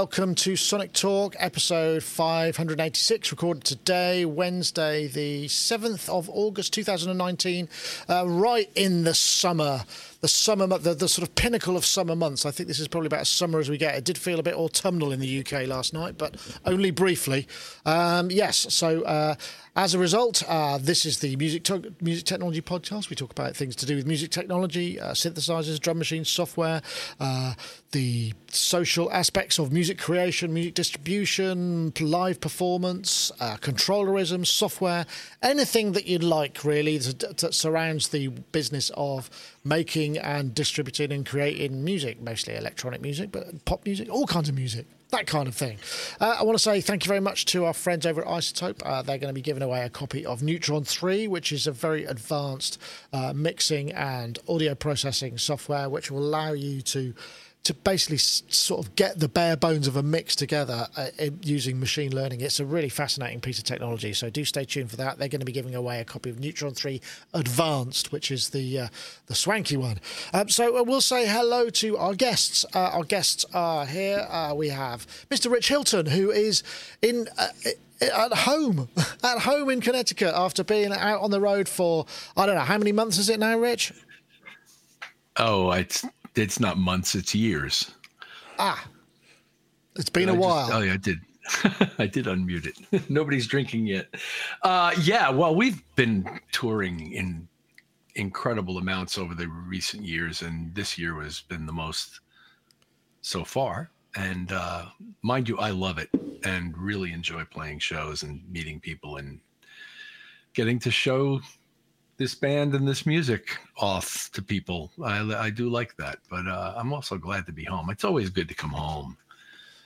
Welcome to Sonic Talk, episode 586, recorded today, Wednesday, the 7th of August 2019, uh, right in the summer the summer, the, the sort of pinnacle of summer months. I think this is probably about as summer as we get. It did feel a bit autumnal in the UK last night, but only briefly. Um, yes, so uh, as a result, uh, this is the music to- music technology podcast. We talk about things to do with music technology, uh, synthesizers, drum machines, software, uh, the social aspects of music creation, music distribution, live performance, uh, controllerism, software, anything that you'd like really that, that surrounds the business of making and distributing and creating music, mostly electronic music, but pop music, all kinds of music that kind of thing. Uh, I want to say thank you very much to our friends over at iZotope. Uh, they're going to be giving away a copy of Neutron 3, which is a very advanced uh, mixing and audio processing software, which will allow you to to basically sort of get the bare bones of a mix together uh, using machine learning. It's a really fascinating piece of technology. So do stay tuned for that. They're going to be giving away a copy of Neutron 3 Advanced, which is the uh, the swanky one. Um, so uh, we'll say hello to our guests. Uh, our guests are here. Uh, we have Mr. Rich Hilton, who is in uh, at home, at home in Connecticut after being out on the road for I don't know how many months is it now, Rich? Oh, it's it's not months, it's years. Ah, it's been a while. Just, oh yeah, I did. I did unmute it. Nobody's drinking yet. Uh, yeah, well, we've been touring in incredible amounts over the recent years, and this year has been the most so far. And uh, mind you, I love it and really enjoy playing shows and meeting people and getting to show this band and this music off to people. I, I do like that, but uh, I'm also glad to be home. It's always good to come home.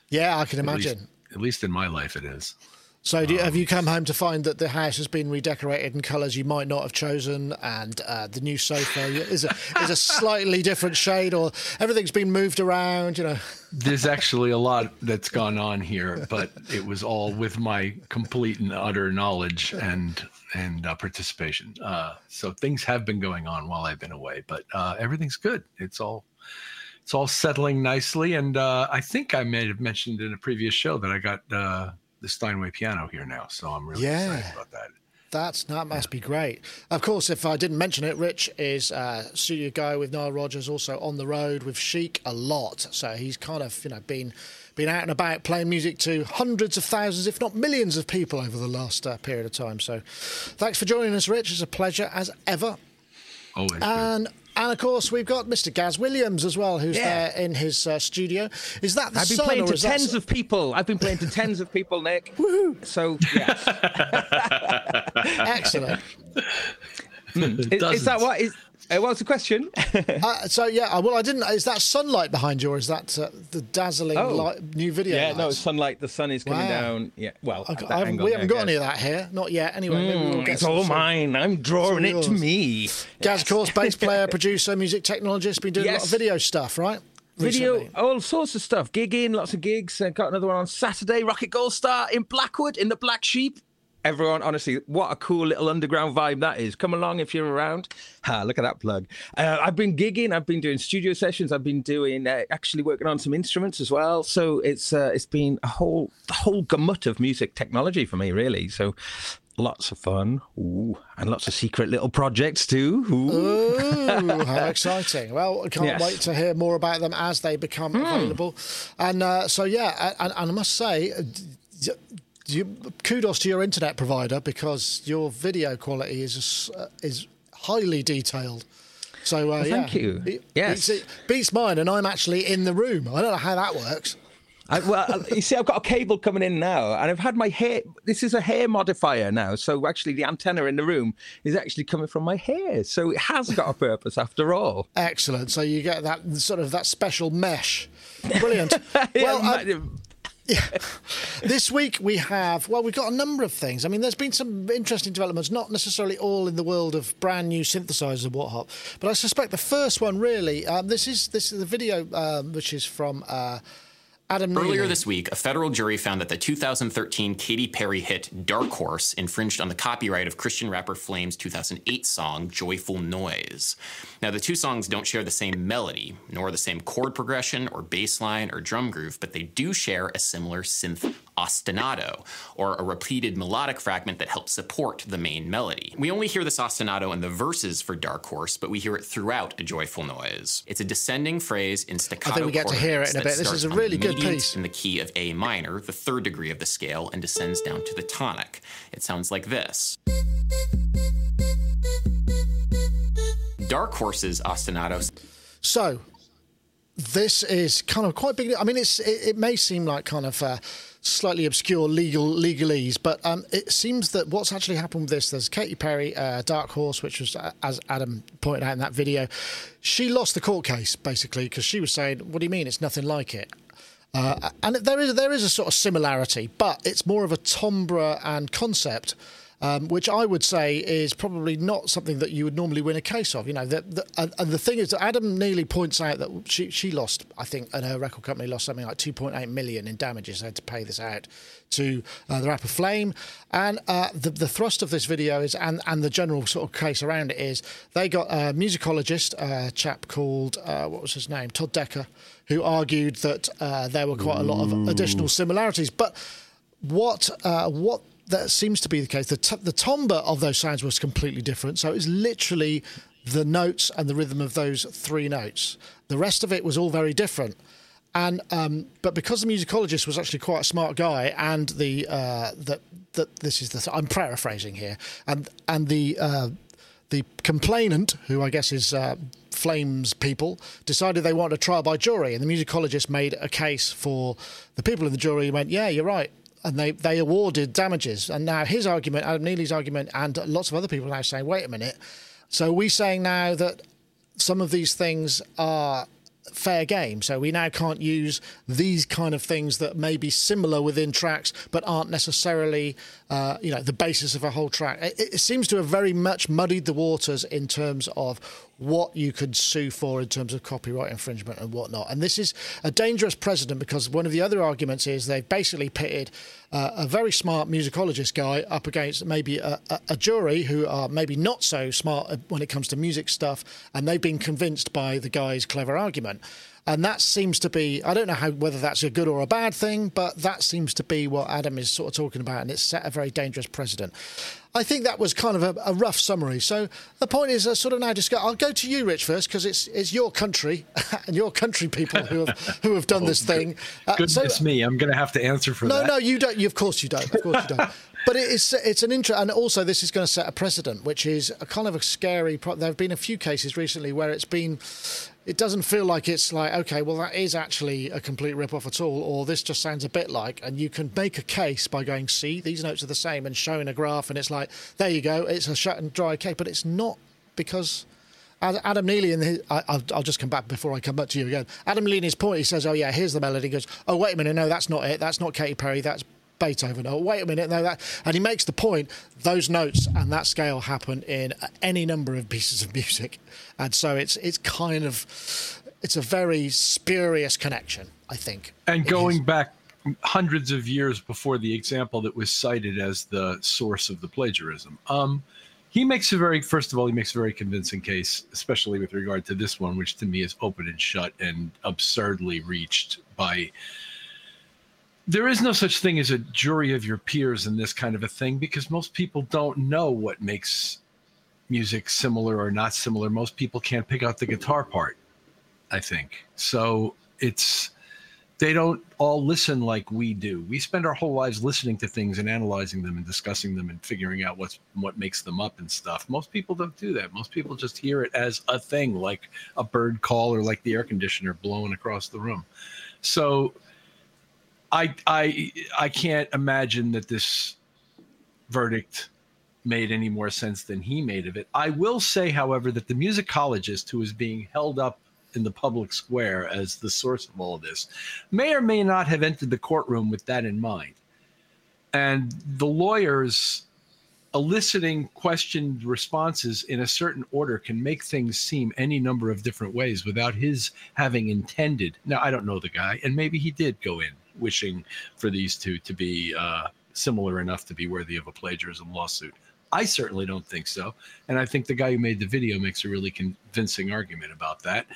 Yeah, I can imagine. At least, at least in my life, it is. So, you, have you come home to find that the house has been redecorated in colours you might not have chosen, and uh, the new sofa is a, is a slightly different shade, or everything's been moved around? You know, there's actually a lot that's gone on here, but it was all with my complete and utter knowledge and and uh, participation. Uh, so things have been going on while I've been away, but uh, everything's good. It's all it's all settling nicely, and uh, I think I may have mentioned in a previous show that I got uh, the Steinway piano here now, so I'm really yeah. excited about that. That's that must be great. Of course, if I didn't mention it, Rich is a studio guy with Nile Rodgers, also on the road with Chic a lot. So he's kind of you know been been out and about playing music to hundreds of thousands, if not millions, of people over the last uh, period of time. So, thanks for joining us, Rich. It's a pleasure as ever. Always. And and of course, we've got Mr. Gaz Williams as well, who's yeah. there in his uh, studio. Is that the I've been son, playing to tens that... of people. I've been playing to tens of people, Nick. Woohoo! So, yes. Excellent. Mm. Is, is, that what is? Uh, what's the question? uh, so yeah, uh, well, I didn't. Is that sunlight behind you, or is that uh, the dazzling oh. light, new video? Yeah, lights? no, sunlight. The sun is coming wow. down. Yeah, well, I, I haven't, we haven't got any of that here, not yet. Anyway, mm, it's all mine. I'm drawing it to me. Gaz, of course, bass player, producer, music technologist, been doing yes. a lot of video stuff, right? Video, Recently. all sorts of stuff. Gigging, lots of gigs. Uh, got another one on Saturday. Rocket Gold Star in Blackwood in the Black Sheep everyone, honestly, what a cool little underground vibe that is. Come along if you're around. Ha, look at that plug. Uh, I've been gigging. I've been doing studio sessions. I've been doing uh, actually working on some instruments as well. So it's uh, it's been a whole whole gamut of music technology for me, really. So lots of fun Ooh, and lots of secret little projects too. Ooh, Ooh how exciting! Well, I can't yes. wait to hear more about them as they become mm. available. And uh, so, yeah, and, and I must say you, kudos to your internet provider because your video quality is uh, is highly detailed. So uh, well, thank yeah, you. It, yes, beats, it beats mine, and I'm actually in the room. I don't know how that works. I, well, you see, I've got a cable coming in now, and I've had my hair. This is a hair modifier now, so actually, the antenna in the room is actually coming from my hair. So it has got a purpose after all. Excellent. So you get that sort of that special mesh. Brilliant. well, yeah, this week we have, well, we've got a number of things. I mean, there's been some interesting developments, not necessarily all in the world of brand new synthesizers and whatnot, but I suspect the first one really, um, this is this is the video um, which is from uh, Adam Earlier Neely. this week, a federal jury found that the 2013 Katy Perry hit Dark Horse infringed on the copyright of Christian rapper Flame's 2008 song Joyful Noise. Now, the two songs don't share the same melody, nor the same chord progression or bass line or drum groove, but they do share a similar synth ostinato, or a repeated melodic fragment that helps support the main melody. We only hear this ostinato in the verses for Dark Horse, but we hear it throughout A Joyful Noise. It's a descending phrase in staccato we get to hear it in a bit. This is a really good piece. in the key of A minor, the third degree of the scale, and descends down to the tonic. It sounds like this. Dark Horse's ostinatos. So, this is kind of quite big. I mean, it's it, it may seem like kind of uh, slightly obscure legal legalese, but um, it seems that what's actually happened with this. There's Katy Perry, uh, Dark Horse, which was uh, as Adam pointed out in that video, she lost the court case basically because she was saying, "What do you mean? It's nothing like it." Uh, and there is there is a sort of similarity, but it's more of a timbre and concept, um, which I would say is probably not something that you would normally win a case of. You know, the, the, and, and the thing is that Adam Neely points out that she she lost, I think, and her record company lost something like 2.8 million in damages. They had to pay this out to uh, the rapper Flame, and uh, the the thrust of this video is, and and the general sort of case around it is, they got a musicologist, a chap called uh, what was his name, Todd Decker, who argued that uh, there were quite a lot of additional similarities, but what uh, what that seems to be the case. The, t- the timbre of those sounds was completely different. So it's literally the notes and the rhythm of those three notes. The rest of it was all very different. And um, but because the musicologist was actually quite a smart guy, and the uh, that that this is the th- I'm paraphrasing here, and and the uh, the complainant, who I guess is uh, Flames people, decided they wanted a trial by jury, and the musicologist made a case for the people in the jury. Went, yeah, you're right, and they they awarded damages. And now his argument, Adam Neely's argument, and lots of other people now saying, wait a minute. So we saying now that some of these things are fair game. So we now can't use these kind of things that may be similar within tracks, but aren't necessarily, uh, you know, the basis of a whole track. It, it seems to have very much muddied the waters in terms of what you could sue for in terms of copyright infringement and whatnot. And this is a dangerous precedent because one of the other arguments is they've basically pitted uh, a very smart musicologist guy up against maybe a, a, a jury who are maybe not so smart when it comes to music stuff, and they've been convinced by the guy's clever argument. And that seems to be, I don't know how whether that's a good or a bad thing, but that seems to be what Adam is sort of talking about, and it's set a very dangerous precedent. I think that was kind of a, a rough summary. So the point is, uh, sort of now discuss. I'll go to you, Rich, first, because it's it's your country and your country people who have who have done this thing. Uh, Goodness so, me, I'm going to have to answer for no, that. No, no, you don't. You, of course you don't. Of course you don't. But it's it's an intro, and also this is going to set a precedent, which is a kind of a scary. Pro- there have been a few cases recently where it's been. It doesn't feel like it's like okay, well that is actually a complete rip off at all, or this just sounds a bit like, and you can make a case by going, see, these notes are the same, and showing a graph, and it's like, there you go, it's a shut and dry case, but it's not because Adam Neely, in his, I, will I'll just come back before I come back to you again. Adam Neely's point, he says, "Oh yeah, here's the melody." He goes, "Oh wait a minute, no, that's not it. That's not Katy Perry. That's Beethoven." Oh wait a minute, no, that. And he makes the point: those notes and that scale happen in any number of pieces of music, and so it's it's kind of it's a very spurious connection, I think. And going back hundreds of years before the example that was cited as the source of the plagiarism. Um, he makes a very first of all he makes a very convincing case especially with regard to this one which to me is open and shut and absurdly reached by there is no such thing as a jury of your peers in this kind of a thing because most people don't know what makes music similar or not similar most people can't pick out the guitar part i think so it's they don't all listen like we do. We spend our whole lives listening to things and analyzing them and discussing them and figuring out what's what makes them up and stuff. Most people don't do that. Most people just hear it as a thing, like a bird call or like the air conditioner blowing across the room. So I I I can't imagine that this verdict made any more sense than he made of it. I will say, however, that the musicologist who is being held up in the public square as the source of all of this may or may not have entered the courtroom with that in mind. And the lawyers eliciting questioned responses in a certain order can make things seem any number of different ways without his having intended. Now, I don't know the guy, and maybe he did go in wishing for these two to be uh, similar enough to be worthy of a plagiarism lawsuit. I certainly don't think so. And I think the guy who made the video makes a really convincing argument about that.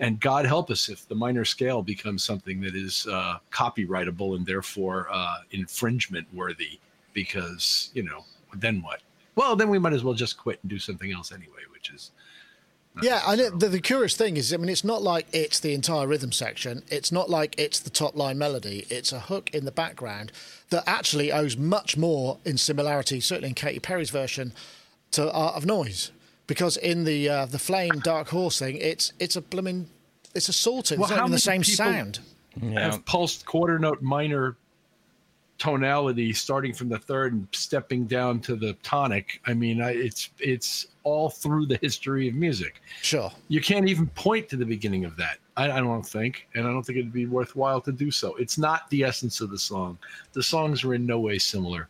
And God help us if the minor scale becomes something that is uh, copyrightable and therefore uh, infringement worthy, because, you know, then what? Well, then we might as well just quit and do something else anyway, which is. Yeah, and it, the, the curious thing is, I mean, it's not like it's the entire rhythm section. It's not like it's the top line melody. It's a hook in the background that actually owes much more in similarity, certainly in Katy Perry's version, to Art of Noise. Because in the uh, the Flame Dark Horse thing, it's it's a blooming, it's assaulting. Well, it's not how even the same people- sound. Yeah. have pulsed quarter note minor tonality starting from the third and stepping down to the tonic i mean I, it's it's all through the history of music Sure. you can't even point to the beginning of that I, I don't think and i don't think it'd be worthwhile to do so it's not the essence of the song the songs are in no way similar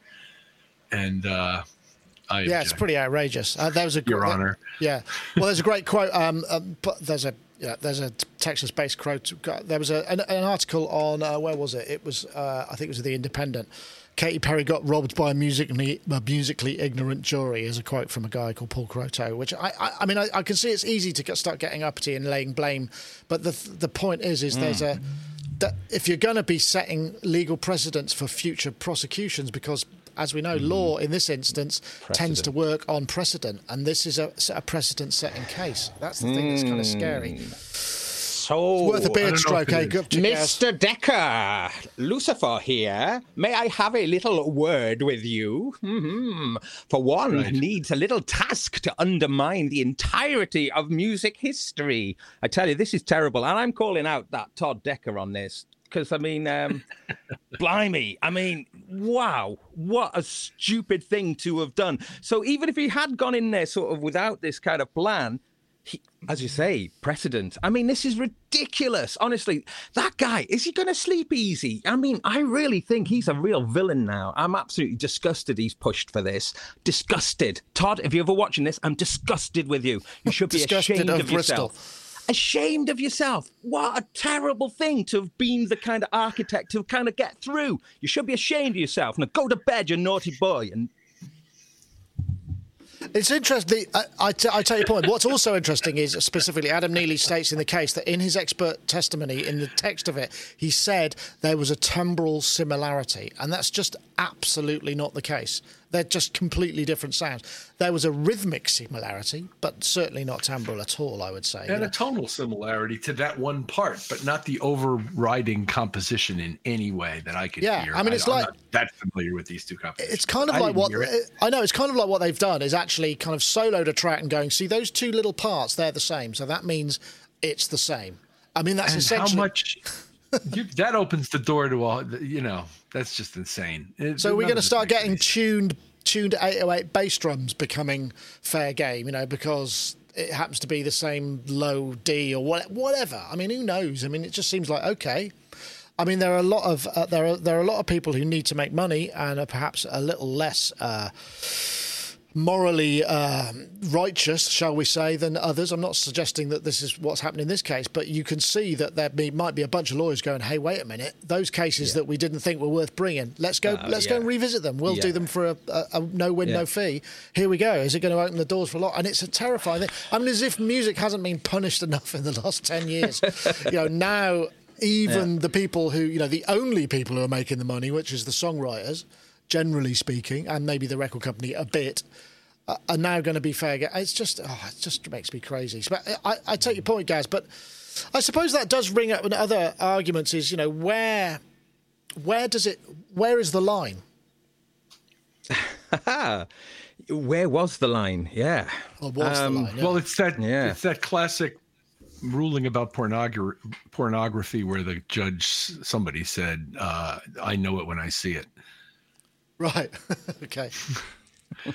and uh I Yeah, it's pretty outrageous. Uh, there was a your there- honor Yeah. Well, there's a great quote. Um, but there's a yeah, there's a Texas-based quote. There was a, an, an article on uh, where was it? It was uh, I think it was the Independent. Katy Perry got robbed by a musically a musically ignorant jury. Is a quote from a guy called Paul Croto. Which I I, I mean I, I can see it's easy to get, start getting uppity and laying blame, but the the point is is there's a that if you're going to be setting legal precedents for future prosecutions, because as we know, law in this instance tends to work on precedent, and this is a, a precedent-setting case. That's the thing that's kind of scary. So, Worth a I beard stroke, eh? Good. Mr. Decker, Lucifer here. May I have a little word with you? hmm For one Right. needs a little task to undermine the entirety of music history. I tell you, this is terrible. And I'm calling out that Todd Decker on this. Because, I mean, um, blimey, I mean, wow, what a stupid thing to have done. So, even if he had gone in there sort of without this kind of plan, he, as you say, precedent. I mean, this is ridiculous. Honestly, that guy, is he going to sleep easy? I mean, I really think he's a real villain now. I'm absolutely disgusted he's pushed for this. Disgusted. Todd, if you're ever watching this, I'm disgusted with you. You should be Disgusted ashamed of of, Bristol. Ashamed of yourself. What a terrible thing to have been the kind of architect to kind of get through. You should be ashamed of yourself. Now go to bed, you naughty boy, and It's interesting. I, I, t- I take your point. What's also interesting is specifically Adam Neely states in the case that in his expert testimony, in the text of it, he said there was a timbral similarity, and that's just absolutely not the case. They're just completely different sounds. There was a rhythmic similarity, but certainly not timbral at all. I would say. you and know. a tonal similarity to that one part, but not the overriding composition in any way that I could Yeah, hear. I mean, it's I'm like- not that familiar with these two compositions. It's kind of like what it. I know. It's kind of like what they've done is actually kind of soloed a track and going, see those two little parts, they're the same. So that means it's the same. I mean, that's and essentially. how much you, that opens the door to all. You know, that's just insane. It- So we're going to start getting tuned tuned 808 bass drums becoming fair game, you know, because it happens to be the same low D or what, whatever. I mean, who knows? I mean, it just seems like okay. I mean, there are a lot of uh, there are there are a lot of people who need to make money and are perhaps a little less. Uh, morally um righteous, shall we say, than others. I'm not suggesting that this is what's happened in this case, but you can see that there be, might be a bunch of lawyers going, "Hey, wait a minute! Those cases that we didn't think were worth bringing, let's go, Oh, let's go and revisit them. We'll do them for a, a, a no win, Yeah. no fee. Here we go. Is it going to open the doors for a lot? And it's a terrifying thing. I mean, as if music hasn't been punished enough in the last ten years. you know, now even the people who, you know, the only people who are making the money, which is the songwriters, generally speaking, and maybe the record company a bit uh, are now going to be fair game. It's just, oh, it just makes me crazy. But I, I take your point, guys, but I suppose that does ring up in other arguments. Is you know where, where does it, where is the line? where was the line? Yeah. Or what's Um, the line? Yeah. Well, it's that Yeah. it's that classic ruling about pornogra- pornography where the judge somebody said, uh, "I know it when I see it." Right. okay.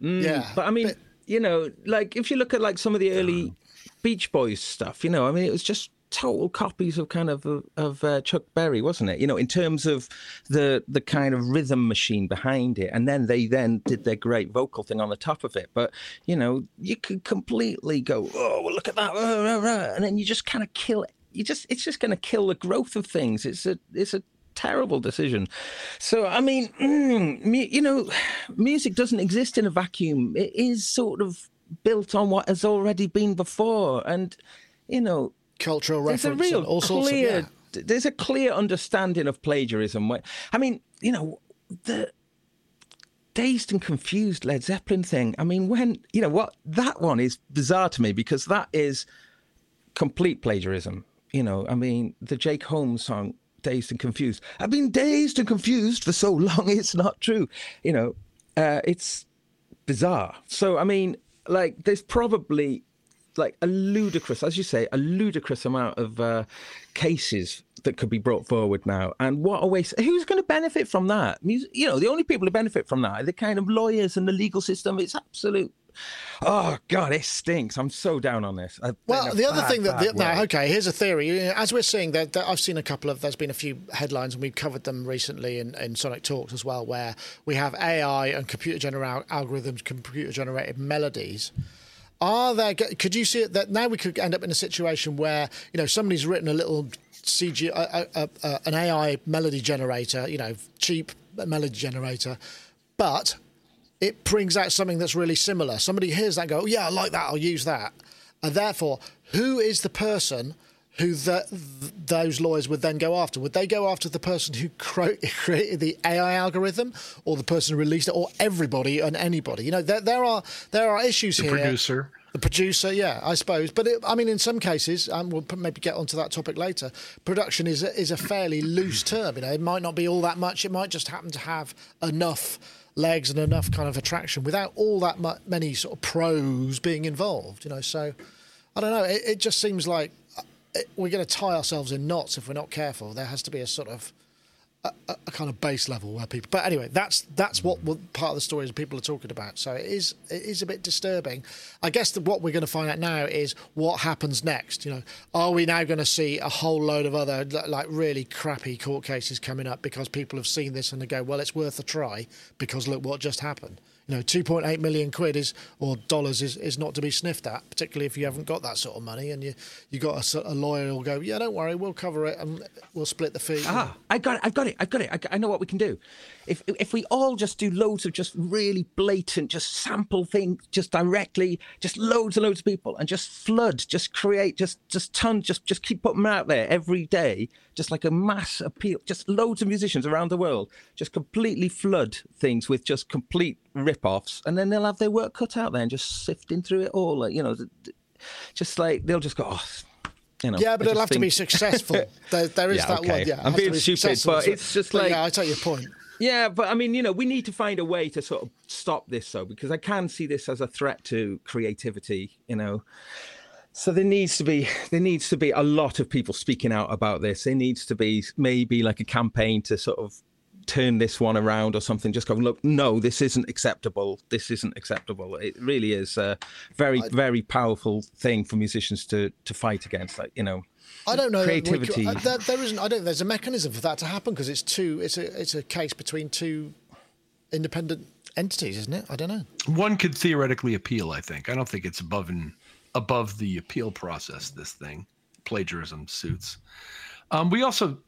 yeah, But I mean, you know, like if you look at like some of the early Beach Boys stuff, you know, I mean, it was just total copies of kind of of uh, Chuck Berry, wasn't it? You know, in terms of the the kind of rhythm machine behind it, and then they then did their great vocal thing on the top of it. But you know, you could completely go, oh, well, look at that, and then you just kind of kill it. You just it's just going to kill the growth of things. It's a it's a terrible decision. So, I mean, mm, you know, music doesn't exist in a vacuum. It is sort of built on what has already been before, and you know, cultural reference. There's a real all clear. Of, yeah. There's a clear understanding of plagiarism. I mean, you know, the dazed and confused Led Zeppelin thing. I mean, when you know what that one is bizarre to me because that is complete plagiarism. You know, I mean, the Jake Holmes song dazed and confused. I've been dazed and confused for so long. It's not true. You know, uh, it's bizarre. So, I mean, like, there's probably like a ludicrous, as you say, a ludicrous amount of uh, cases that could be brought forward now. And what a waste! Who's going to benefit from that? You know, the only people who benefit from that are the kind of lawyers and the legal system. It's absolute Oh God, it stinks. I'm so down on this. well, the bad, other thing that the, now, okay, here's a theory. As we're seeing, that I've seen a couple of. There's been a few headlines, and we've covered them recently in, in Sonic Talks as well, where we have AI and computer generated algorithms, computer generated melodies. Are there? Could you see it that now we could end up in a situation where you know somebody's written a little CG, uh, uh, uh, an AI melody generator, you know, cheap melody generator, but it brings out something that's really similar. Somebody hears that and go, oh, yeah, I like that, I'll use that. And therefore, who is the person who the, th- those lawyers would then go after? Would they go after the person who cro- created the AI algorithm, or the person who released it, or everybody and anybody? You know, there, there are there are issues the here. The producer. The producer, yeah, I suppose. But it, I mean, in some cases, and we'll maybe get onto that topic later. Production is a, is a fairly loose term. You know, it might not be all that much. It might just happen to have enough legs and enough kind of attraction without all that many sort of pros being involved. You know, so I don't know. It, it just seems like uh, we're going to tie ourselves in knots if we're not careful. There has to be a sort of a, a, kind of base level where people. But anyway, that's that's what, hmm. what part of the story is people are talking about. So it is it is a bit disturbing. I guess that what we're going to find out now is what happens next. You know, are we now going to see a whole load of other like really crappy court cases coming up because people have seen this and they go, well, it's worth a try because look what just happened you know, 2.8 million quid is or dollars is, is not to be sniffed at, particularly if you haven't got that sort of money and you you got a, a lawyer who'll go, yeah, don't worry, we'll cover it and we'll split the fee. Ah, I got it, I've got it, I've got it. I, I know what we can do. If if we all just do loads of just really blatant, just sample things, just directly, just loads and loads of people, and just flood, just create, just just tons, just just keep putting them out there every day, just like a mass appeal, just loads of musicians around the world, just completely flood things with just complete rip-offs, and then they'll have their work cut out there and just sifting through it all, like you know, just like they'll just go, oh, you know, yeah, but it'll have think... to be successful. there, there is yeah, that okay. one. Yeah, I'm being stupid, but it's just like yeah, I take your point. Yeah, but I mean, you know, we need to find a way to sort of stop this, though, because I can see this as a threat to creativity. You know, so there needs to be there needs to be a lot of people speaking out about this. There needs to be maybe like a campaign to sort of turn this one around or something. Just go look, no, this isn't acceptable. This isn't acceptable. It really is a very very powerful thing for musicians to to fight against. Like you know. I don't know. Creativity. Uh, there, there isn't. I don't. There's a mechanism for that to happen because it's two. It's a. It's a case between two independent entities, isn't it? I don't know. One could theoretically appeal. I think. I don't think it's above and above the appeal process. This thing, plagiarism suits. Um, we also.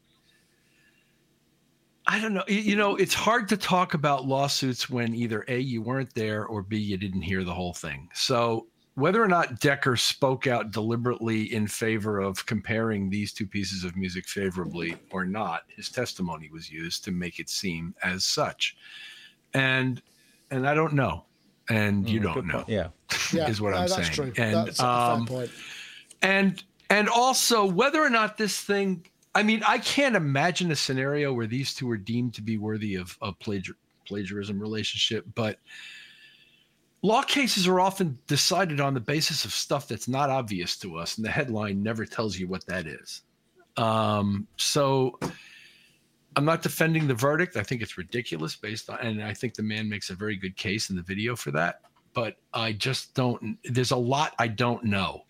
I don't know. You know, it's hard to talk about lawsuits when either A, you weren't there, or B, you didn't hear the whole thing. So whether or not Decker spoke out deliberately in favor of comparing these two pieces of music favorably or not, his testimony was used to make it seem as such. And and I don't know. And you mm, don't know. Yeah. yeah. Is what no, I'm that's saying. True. And that's um, and and also whether or not this thing I mean, I can't imagine a scenario where these two are deemed to be worthy of a plagiar- plagiarism relationship, but Law cases are often decided on the basis of stuff that's not obvious to us, and the headline never tells you what that is. Um, so I'm not defending the verdict. I think it's ridiculous based on, and I think the man makes a very good case in the video for that. But I just don't, there's a lot I don't know.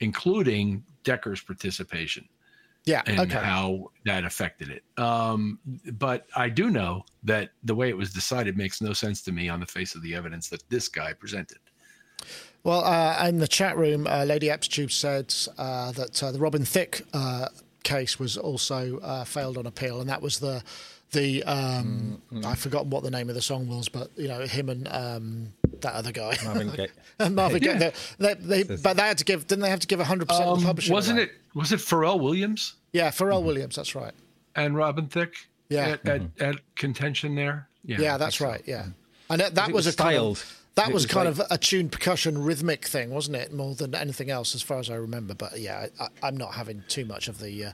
including Decker's participation Yeah. and okay. how that affected it. Um, but I do know that the way it was decided makes no sense to me on the face of the evidence that this guy presented. Well, uh, in the chat room, uh, Lady Epstube said uh, that uh, the Robin Thicke uh, case was also uh, failed on appeal, and that was the the um, I've forgotten what the name of the song was, but you know him and um, that other guy, Marvin Gaye. and Marvin Gaye. Yeah. They, they, they, but they had to give, didn't they have to give hundred percent of Um, the publishing? wasn't away? it? Was it Pharrell Williams Yeah, Pharrell Williams. That's right. and Robin Thicke? Yeah. at, at, at contention there. Yeah, Yeah, that's think so. right. Yeah, and that, that was, was a kind of that was, was kind like- of a tuned percussion rhythmic thing, wasn't it? More than anything else, as far as I remember. But yeah, I, I'm not having too much of the. Uh,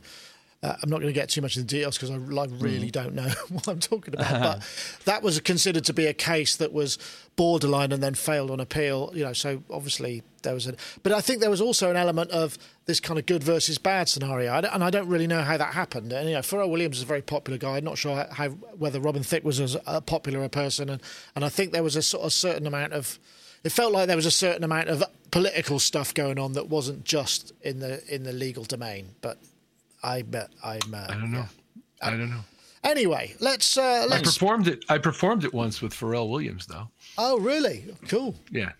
uh, I'm not going to get too much into the details because I, I really Mm. don't know what I'm talking about. But that was considered to be a case that was borderline and then failed on appeal. You know, so obviously there was a. But I think there was also an element of this kind of good versus bad scenario, I and I don't really know how that happened. And you know, Pharrell Williams is a very popular guy. I'm not sure how, how whether Robin Thicke was as a popular a person, and and I think there was a sort of certain amount of. It felt like there was a certain amount of political stuff going on that wasn't just in the in the legal domain. But I bet I'm. Uh, I don't know. I don't know. Anyway, let's uh, I let's. performed it. I performed it once with Pharrell Williams, though. Oh, really? Cool. Yeah.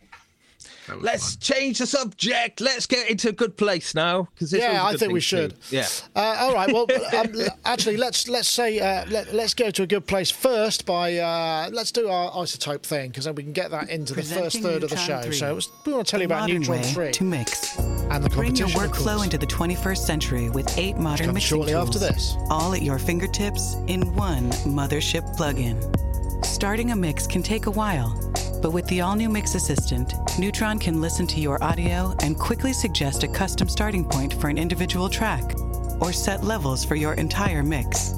That was Let's fun. change the subject. Let's get into a good place now. Because Yeah, I think we should. Yeah. Uh, all right. Well, um, actually, let's let's say uh, let, let's go to a good place first by uh, let's do our iZotope thing because then we can get that into the first Presenting third of the show. 3, So it's- we want to tell you about modern Neutron way Three to mix. and the Bring your workflow into the 21st century with eight modern Comes mixing shortly tools, after this. all at your fingertips in one mothership plugin. Starting a mix can take a while, but with the all-new Mix Assistant, Neutron can listen to your audio and quickly suggest a custom starting point for an individual track, or set levels for your entire mix.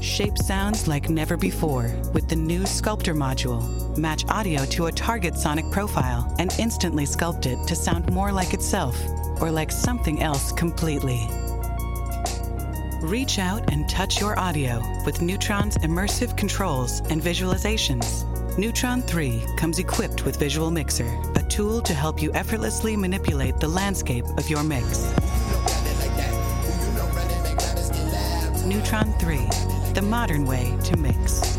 Shape sounds like never before with the new Sculptor module. Match audio to a target sonic profile and instantly sculpt it to sound more like itself or like something else completely. Reach out and touch your audio with Neutron's immersive controls and visualizations. Neutron 3 comes equipped with Visual Mixer, a tool to help you effortlessly manipulate the landscape of your mix. Neutron 3, the modern way to mix.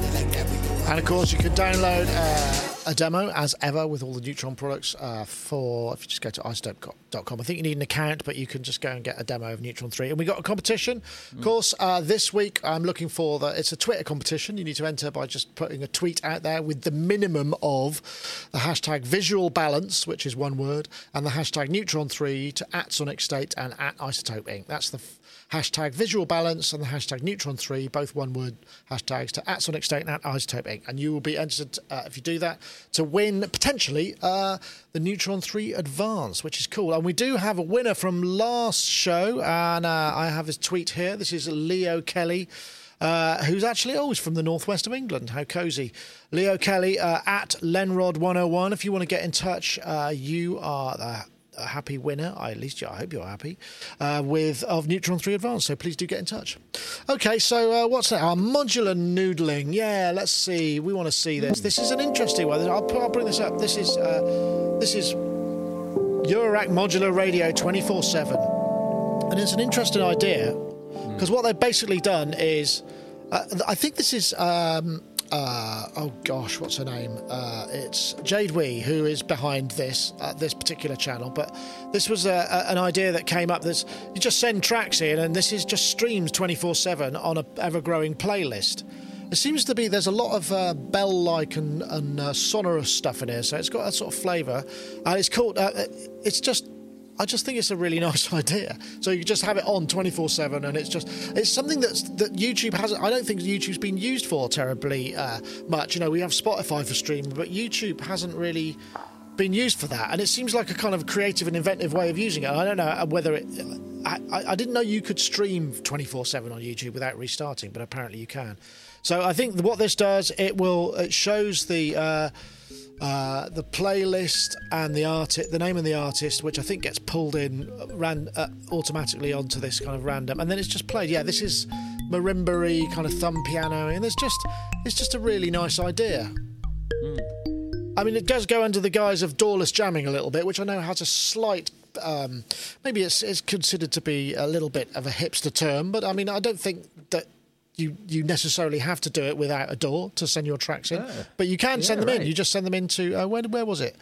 And of course, you can download uh, a demo as ever with all the Neutron products uh, for if you just go to izotope.com. I think you need an account, but you can just go and get a demo of Neutron 3. And we got a competition. Of course, uh, this week I'm looking for the it's a Twitter competition. You need to enter by just putting a tweet out there with the minimum of the hashtag visual balance, which is one word, and the hashtag Neutron 3 to at Sonic State and at iZotope Inc. That's the hashtag visual balance and the hashtag neutron 3 both one word hashtags to at sonic state and at iZotope inc and you will be entered uh, if you do that to win potentially uh, the neutron 3 advance which is cool and we do have a winner from last show and uh, i have his tweet here this is leo kelly uh, who's actually always from the northwest of England. How cozy. Leo Kelly uh, at Lenrod101. If you want to get in touch, uh, you are a happy winner. I, at least I hope you're happy uh, with of Neutron Three Advance. So please do get in touch. Okay, so uh, what's that? Our modular noodling. Yeah, let's see. We want to see this. This is an interesting one. I'll, put- I'll bring this up. This is uh, this is Eurorack Modular Radio twenty four seven, and it's an interesting idea because what they've basically done is, uh, I think this is. Um, uh, oh gosh, what's her name? Uh, it's Jade Wee who is behind this uh, this particular channel. But this was a, a, an idea that came up. That's you just send tracks in, and this is just streams twenty four seven on a ever growing playlist. It seems to be there's a lot of uh, bell-like and, and uh, sonorous stuff in here, so it's got that sort of flavour. And it's called. Uh, it's just I just think it's a really nice idea. So you just have it on 24/7 and it's just it's something that's that YouTube hasn't I don't think YouTube's been used for terribly uh, much. You know, we have Spotify for streaming, but YouTube hasn't really been used for that. And it seems like a kind of creative and inventive way of using it. I don't know whether it I, I didn't know you could stream 24/7 on YouTube without restarting, but apparently you can. So I think what this does, it will it shows the uh, uh, the playlist and the artist, the name of the artist, which I think gets pulled in ran uh, automatically onto this kind of random, and then it's just played. Yeah, this is marimba kind of thumb piano, and it's just it's just a really nice idea. I mean, it does go under the guise of doorless jamming a little bit, which I know has a slight um, maybe it's, it's considered to be a little bit of a hipster term, but I mean, I don't think that you you necessarily have to do it without a door to send your tracks in, but you can send Yeah, them in. You just send them into uh, where where was it?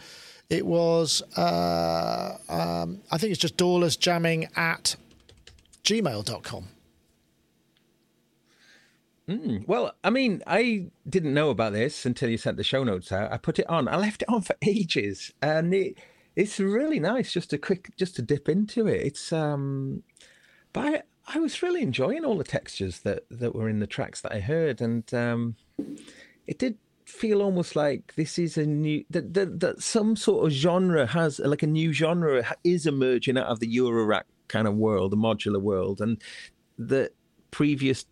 It was uh, um, I think it's just doorlessjamming at gmail.com. Well, I mean, I didn't know about this until you sent the show notes out. I put it on. I left it on for ages, and it it's really nice just to quick just to dip into it. It's um, but I, was really enjoying all the textures that that were in the tracks that I heard, and um, it did feel almost like this is a new that, that that some sort of genre has like a new genre is emerging out of the Eurorack kind of world, the modular world, and the previous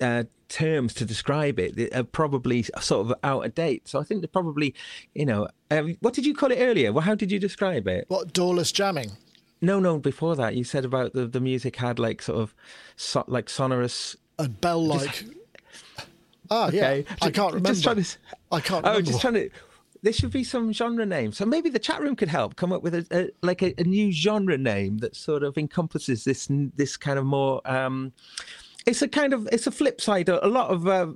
uh, terms to describe it are probably sort of out of date. So I think they're probably, you know, um, what did you call it earlier? Well, how did you describe it? What doorless jamming? No, no, before that you said about the, the music had like sort of so, like sonorous. a bell like. Ah, Okay, yeah. I can't remember. Just trying to, I can't Oh, just trying to. There should be some genre name. So maybe the chat room could help come up with a, a like a, a new genre name that sort of encompasses this this kind of more. Um, it's a kind of it's a flip side. A, a lot of uh,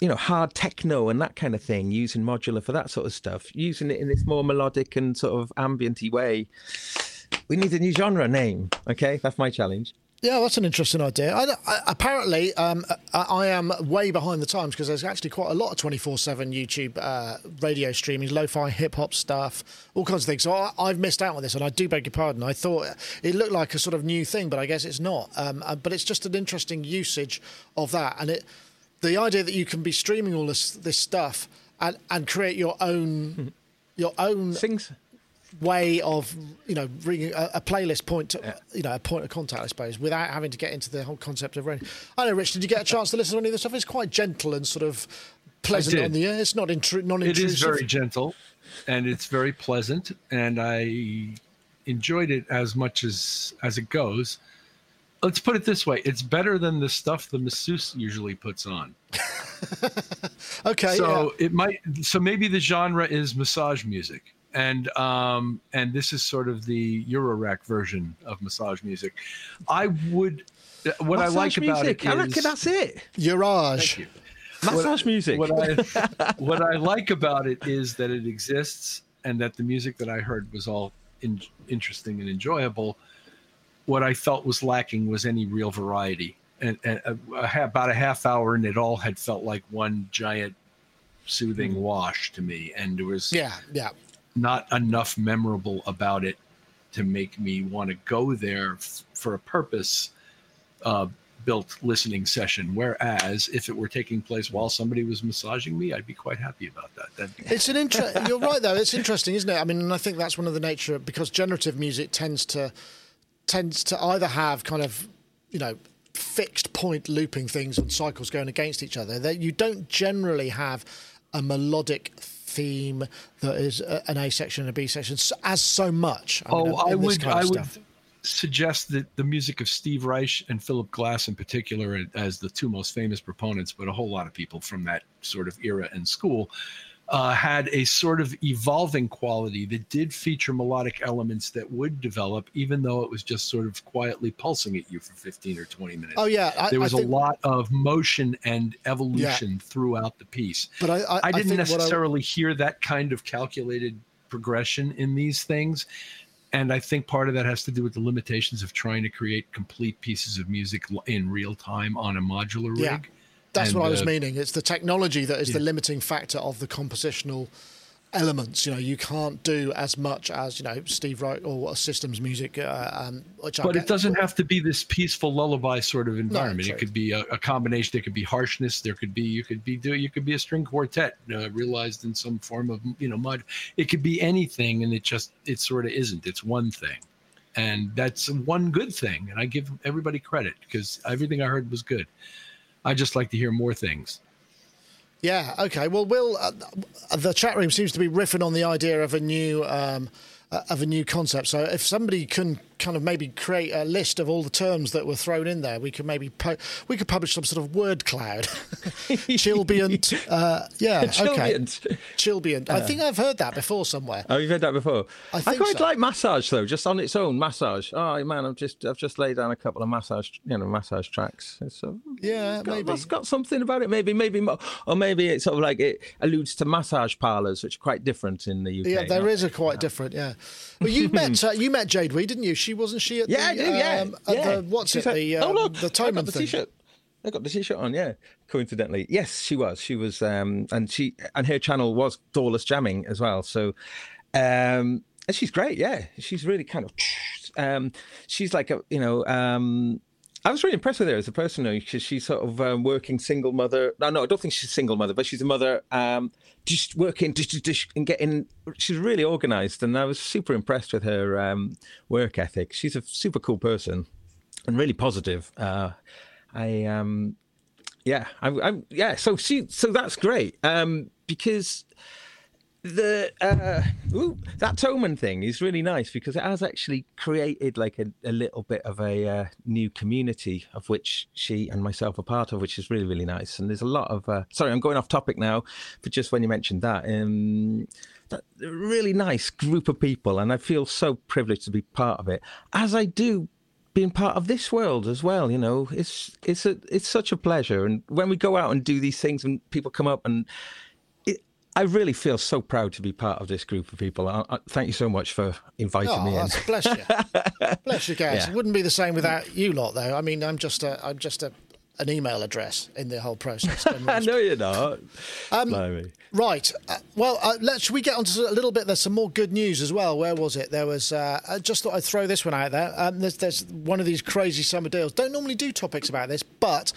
you know hard techno and that kind of thing using modular for that sort of stuff. Using it in this more melodic and sort of ambienty way. We need a new genre name. Okay, that's my challenge. Yeah, that's an interesting idea. I, I, apparently, um, I, I am way behind the times because there's actually quite a lot of 24 7 YouTube uh, radio streaming, lo fi hip hop stuff, all kinds of things. So I, I've missed out on this, and I do beg your pardon. I thought it looked like a sort of new thing, but I guess it's not. Um, uh, but it's just an interesting usage of that. And it, the idea that you can be streaming all this, this stuff and, and create your own. Your own Things. Way of you know bringing a, a playlist point to you know a point of contact I suppose without having to get into the whole concept of radio. I know Rich did you get a chance to listen to any of this stuff? It's quite gentle and sort of pleasant on the ear. It's not intru- non-intrusive. Is very gentle, and it's very pleasant, and I enjoyed it as much as as it goes. Let's put it this way: it's better than the stuff the masseuse usually puts on. okay so it might so maybe the genre is massage music and um and this is sort of the eurorack version of massage music i would what i like Massage about music. it I is reckon that's it. yeah. Urage you. Massage music. what i what i like about it is that it exists and that the music that i heard was all in, interesting and enjoyable what i felt was lacking was any real variety and, and a, a, about a half hour and it all had felt like one giant soothing wash to me and there was yeah yeah not enough memorable about it to make me want to go there f- for a purpose uh, built listening session whereas if it were taking place while somebody was massaging me i'd be quite happy about that that It's an inter- You're right, though. It's interesting, isn't it? I mean, and I think that's one of the nature because generative music tends to tends to either have kind of you know fixed point looping things on cycles going against each other. That you don't generally have a melodic theme that is an A section and a B section as so much. I mean, Oh, I would, kind of I would suggest that the music of Steve Reich and Philip Glass, in particular, as the two most famous proponents, but a whole lot of people from that sort of era and school, uh, had a sort of evolving quality that did feature melodic elements that would develop, even though it was just sort of quietly pulsing at you for 15 or 20 minutes. Oh yeah, I, there was think, a lot of motion and evolution throughout the piece. But I, I, I didn't think what I- necessarily hear that kind of calculated progression in these things. And I think part of that has to do with the limitations of trying to create complete pieces of music in real time on a modular rig. Yeah. That's And, what I was uh, meaning. It's the technology that is the limiting factor of the compositional elements. You know, you can't do as much as you know Steve Reich or a systems music, uh, um, which But it doesn't have to be this peaceful lullaby sort of environment. true. it could be a, a combination. There could be harshness. There could be you could be do you could be a string quartet uh, realized in some form of you know mud. It could be anything, and it just it sort of isn't. It's one thing, and that's one good thing. And I give everybody credit because everything I heard was good. I just like to hear more things. Yeah. Okay. Well, Will, uh, the chat room seems to be riffing on the idea of a new um, uh, of a new concept. So if somebody can kind of maybe create a list of all the terms that were thrown in there. We could maybe po- we could publish some sort of word cloud. Chilbient. Uh, yeah. Chilbient. Okay. Chilbient. I think I've heard that before somewhere. Oh, you've heard that before. I I, quite so. like massage though, just on its own massage. Oh man, I've just I've just laid down a couple of massage, you know, massage tracks. It's, uh, Yeah, got, maybe. It's got something about it. Maybe, maybe, or maybe it's sort of like it alludes to massage parlours, which are quite different in the UK. Yeah, there is a quite different. Yeah. Well, you met uh, you met Jade Wee, didn't you? She wasn't she at Yeah, the I do. Yeah, um, at yeah. the what's She's it the oh um, look, the I got the thing. t-shirt. I got the t-shirt on. Yeah, coincidentally, yes, she was. She was, um, and she and her channel was Doorless Jamming as well. So, um, and she's great. Yeah, she's really kind of, um, she's like a, you know, um. I was really impressed with her as a person because she's sort of um, working single mother. No, no, I don't think she's a single mother, but she's a mother um, just working dish, and getting. She's really organised, and I was super impressed with her um, work ethic. She's a super cool person and really positive. Uh, I um, yeah, I, I yeah. So she, so that's great um, because the uh, ooh, that Toman thing is really nice because it has actually created like a, a little bit of a uh, new community of which she and myself are part of, which is really really nice. And there's a lot of uh, sorry, I'm going off topic now, but just when you mentioned that. Um, that really nice group of people, and I feel so privileged to be part of it, as I do being part of this world as well. You know, it's it's a it's such a pleasure, and when we go out and do these things, and people come up and. I really feel so proud to be part of this group of people. I, I, thank you so much for inviting Oh, me in. that's, bless you, bless you guys. Yeah. It wouldn't be the same without you lot, though. I mean, I'm just a, I'm just a, an email address in the whole process. I know you're not. Um, Right. Uh, well, uh, let's should we get on to a little bit. There's some more good news as well. Where was it? There was. Uh, I just thought I'd throw this one out there. Um, there's, there's one of these crazy summer deals. Don't normally do topics about this, but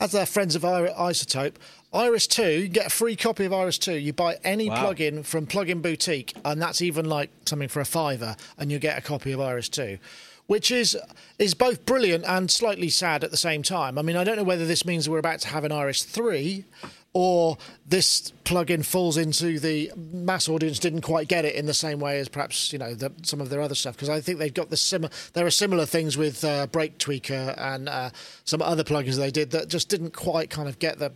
as they're friends of iZotope, Iris Two, you get a free copy of Iris Two. You buy any Wow. plugin from Plugin Boutique, and that's even like something for a fiver, and you get a copy of Iris Two. Which is is both brilliant and slightly sad at the same time. I mean, I don't know whether this means we're about to have an Iris three, or this plugin falls into the mass audience didn't quite get it in the same way as perhaps you know the, some of their other stuff because I think they've got the similar. There are similar things with uh, BreakTweaker and uh, some other plugins they did that just didn't quite kind of get the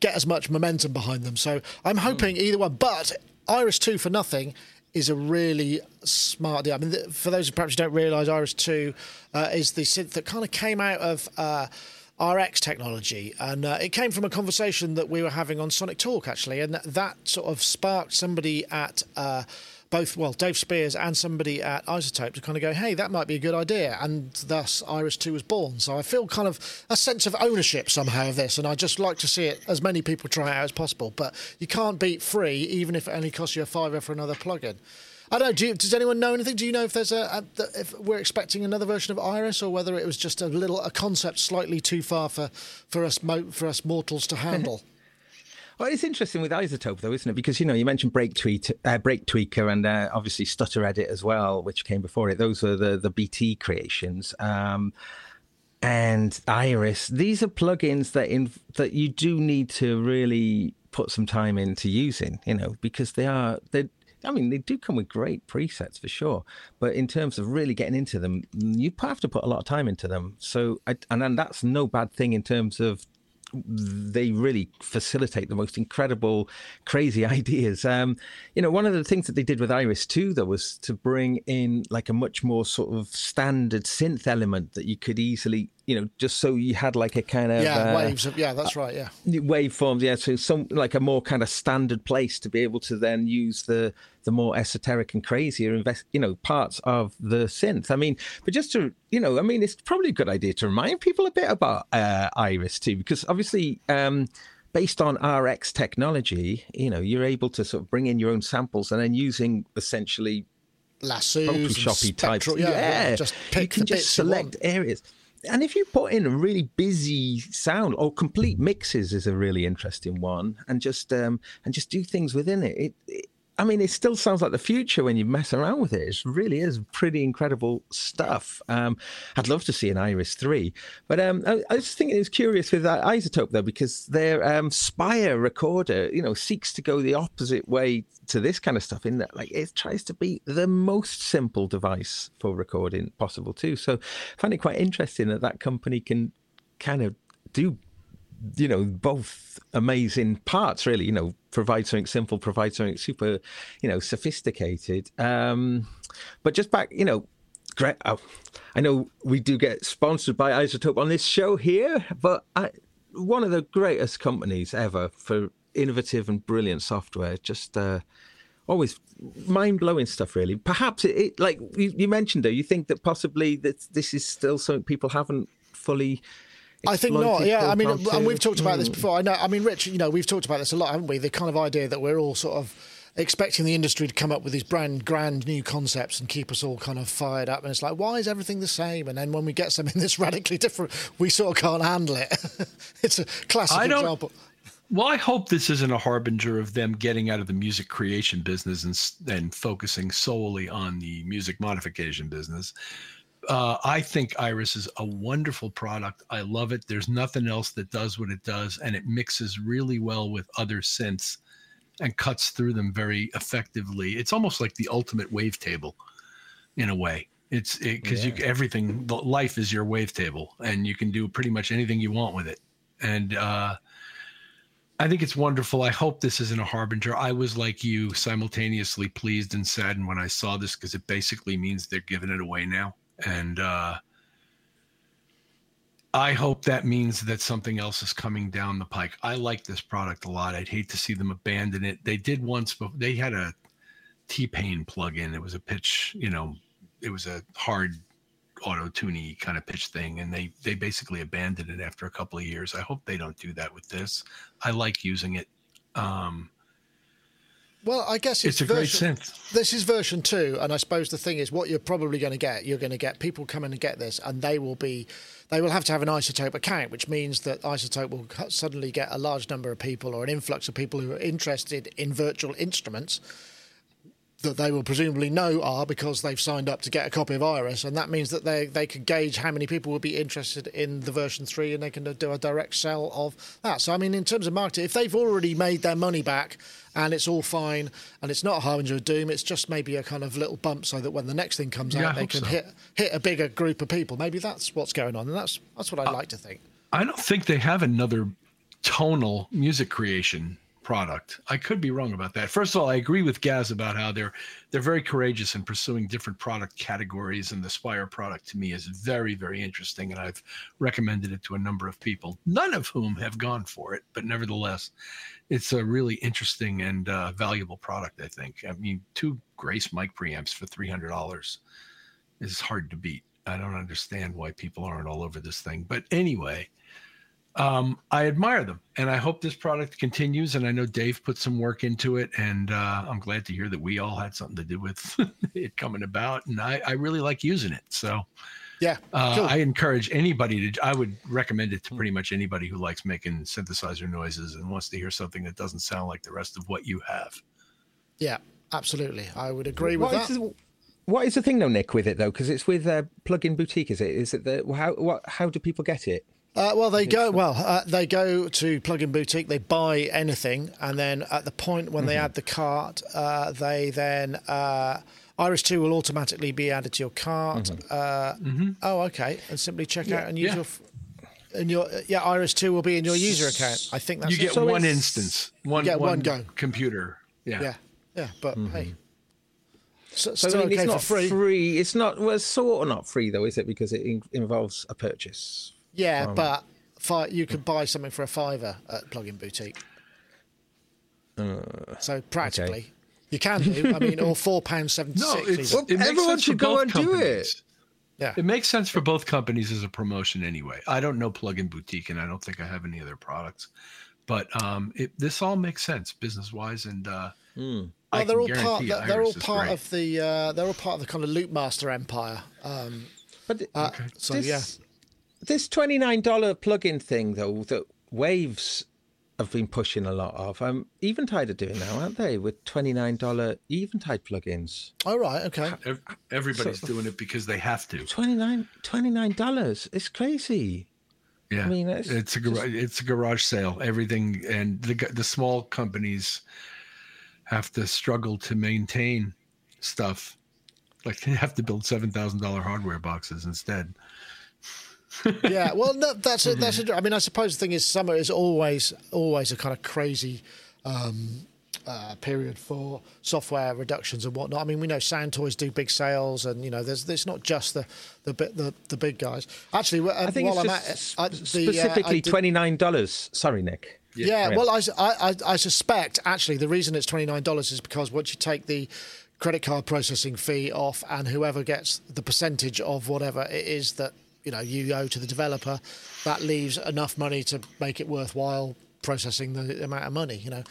get as much momentum behind them. So I'm hoping either one. But Iris 2 for nothing is a really smart deal. I mean, for those who perhaps don't realise, Iris 2 uh, is the synth that kind of came out of. Uh, RX technology, and uh, it came from a conversation that we were having on Sonic Talk actually, and that, that sort of sparked somebody at uh, both, well, Dave Spiers and somebody at iZotope to kind of go, hey, that might be a good idea, and thus Iris Two was born. So I feel kind of a sense of ownership somehow of this, and I just like to see it as many people try it out as possible. But you can't beat free, even if it only costs you a fiver for another plugin. I don't know. Do you, does anyone know anything? Do you know if there's a, a if we're expecting another version of Iris, or whether it was just a little a concept slightly too far for for us for us mortals to handle? Well, it's interesting with iZotope, though, isn't it? Because you know you mentioned Break Tweet, uh, BreakTweaker, and uh, obviously Stutter Edit as well, which came before it. Those were the the BT creations. Um, and Iris, these are plugins that in that you do need to really put some time into using, you know, because they are they. I mean, they do come with great presets for sure, but in terms of really getting into them, you have to put a lot of time into them. So, and then that's no bad thing in terms of they really facilitate the most incredible, crazy ideas. Um, you know, one of the things that they did with Iris Two, though, was to bring in like a much more sort of standard synth element that you could easily, you know, just so you had like a kind of yeah, uh, waves. Of, yeah, that's right. Yeah. waveforms yeah so some like a more kind of standard place to be able to then use the the more esoteric and crazier invest you know parts of the synth i mean but just to you know i mean it's probably a good idea to remind people a bit about uh, iris two because obviously um based on rx technology you know you're able to sort of bring in your own samples and then using essentially Lassos, and photoshoppy types. spectral- Yeah, yeah, just you pick can the just you select areas. And if you put in a really busy sound or complete mixes is a really interesting one, and just um, and just do things within it. It, it I mean, it still sounds like the future when you mess around with it. It really is pretty incredible stuff. Um, I'd love to see an Iris 3. But um, I, I, was thinking it was curious with that iZotope, though, because their um, Spire recorder, you know, seeks to go the opposite way to this kind of stuff in that, like, it tries to be the most simple device for recording possible, too. So I find it quite interesting that that company can kind of do you know both amazing parts really you know provide something simple provide something super you know sophisticated. Um but just back you know great oh, i know we do get sponsored by iZotope on this show here but I, one of the greatest companies ever for innovative and brilliant software just uh always mind-blowing stuff really. Perhaps it, it like you, you mentioned though you think that possibly that this is still something people haven't fully I think not. Yeah, I mean, and we've talked about this hmm. before. I know. I mean, Rich, you know, we've talked about this a lot, haven't we? The kind of idea that we're all sort of expecting the industry to come up with these brand grand new concepts and keep us all kind of fired up and it's like why is everything the same and then when we get something that's radically different we sort of can't handle it it's a classic I example well, I hope this isn't a harbinger of them getting out of the music creation business and, and focusing solely on the music modification business uh, I think Iris is a wonderful product. I love it. There's nothing else that does what it does, and it mixes really well with other synths and cuts through them very effectively. It's almost like the ultimate wavetable in a way. It's because it, yeah. you everything life is your wavetable, and you can do pretty much anything you want with it. And uh, I think it's wonderful. I hope this isn't a harbinger. I was like you, simultaneously pleased and saddened when I saw this because it basically means they're giving it away now and uh, I hope that means that something else is coming down the pike. I like this product a lot. I'd hate to see them abandon it. They did once, but they had a T Pain plug-in. It was a pitch, you know, it was a hard auto tuny kind of pitch thing, and they they basically abandoned it after a couple of years. I hope they don't do that with this. I like using it. Um, well, I guess it's, it's a version, great sense. This is version two, and I suppose the thing is, what you're probably going to get, you're going to get people coming and get this, and they will be, they will have to have an iZotope account, which means that iZotope will suddenly get a large number of people or an influx of people who are interested in virtual instruments that they will presumably know are because they've signed up to get a copy of Iris, and that means that they they can gauge how many people would be interested in the version three, and they can do a direct sell of that. So, I mean, in terms of marketing, if they've already made their money back and it's all fine, and it's not a harbinger of doom, it's just maybe a kind of little bump, so that when the next thing comes yeah, out, they can so. hit hit a bigger group of people. Maybe that's what's going on, and that's that's what I uh, like to think. I don't think they have another tonal music creation product. I could be wrong about that. First of all, I agree with Gaz about how they're they're very courageous in pursuing different product categories, and the Spire product to me is very very interesting, and I've recommended it to a number of people, none of whom have gone for it, but nevertheless, it's a really interesting and uh, valuable product. I think. I mean, two Grace mic preamps for three hundred dollars is hard to beat. I don't understand why people aren't all over this thing, but anyway um, I admire them, and I hope this product continues. And I know Dave put some work into it, and uh, I'm glad to hear that we all had something to do with it coming about. And I, I really like using it. So, yeah, uh, cool. I encourage anybody to. I would recommend it to pretty much anybody who likes making synthesizer noises and wants to hear something that doesn't sound like the rest of what you have. Yeah, absolutely. I would agree with what that. Is, what is the thing though, Nick, with it though? Because it's with uh, Plugin Boutique, is it? Is it the how? What? How do people get it? Uh, well, they go well. Uh, they go to Plugin Boutique. They buy anything, and then at the point when mm-hmm. they add the cart, uh, they then uh, Iris Two will automatically be added to your cart. Mm-hmm. Uh, mm-hmm. Oh, okay, and simply check yeah, out and use yeah. your. and your yeah, Iris Two will be in your user account. I think that's you get so one instance, one, yeah, one, one go computer. Yeah, yeah, yeah. But mm-hmm. hey, so, so I mean, okay it's not free. free. It's not well, sort of not free though, is it? Because it in- involves a purchase. Yeah, um, but fi- you could buy something for a fiver at Plugin Boutique. Uh, so practically, okay. you can do. I mean, or four pounds seventy six. No, well, everyone should go and companies. do it. Yeah, it makes sense for both companies as a promotion anyway. I don't know Plugin Boutique, and I don't think I have any other products, but um, it, this all makes sense business wise, and uh, mm. well, they're all part. They're, they're all part great. of the. Uh, they're all part of the kind of Loopmaster empire. Um, but uh, okay. so this, yeah this $29 plugin thing, though, that Waves have been pushing a lot of. Um, Eventide are doing now, aren't they? With twenty nine dollar Eventide plugins. All right. Okay. Everybody's So- doing it because they have to. 29 dollars. It's crazy. Yeah, I mean, it's it's, a garage, it's a garage sale. Everything and the the small companies have to struggle to maintain stuff. Like they have to build seven thousand dollar hardware boxes instead. Yeah, well, no, that's a, that's. A, I mean, I suppose the thing is, summer is always always a kind of crazy um, uh, period for software reductions and whatnot. I mean, we know Sound Toys do big sales, and you know, there's it's not just the the bit the, the big guys. Actually, uh, I think while it's I'm just at I- the, uh, specifically did- twenty nine dollars. Sorry, Nick. Yeah, Yeah. well, I suspect actually the reason it's twenty nine dollars is because once you take the credit card processing fee off, and whoever gets the percentage of whatever it is that you know you owe to the developer, that leaves enough money to make it worthwhile processing the amount of money. You know,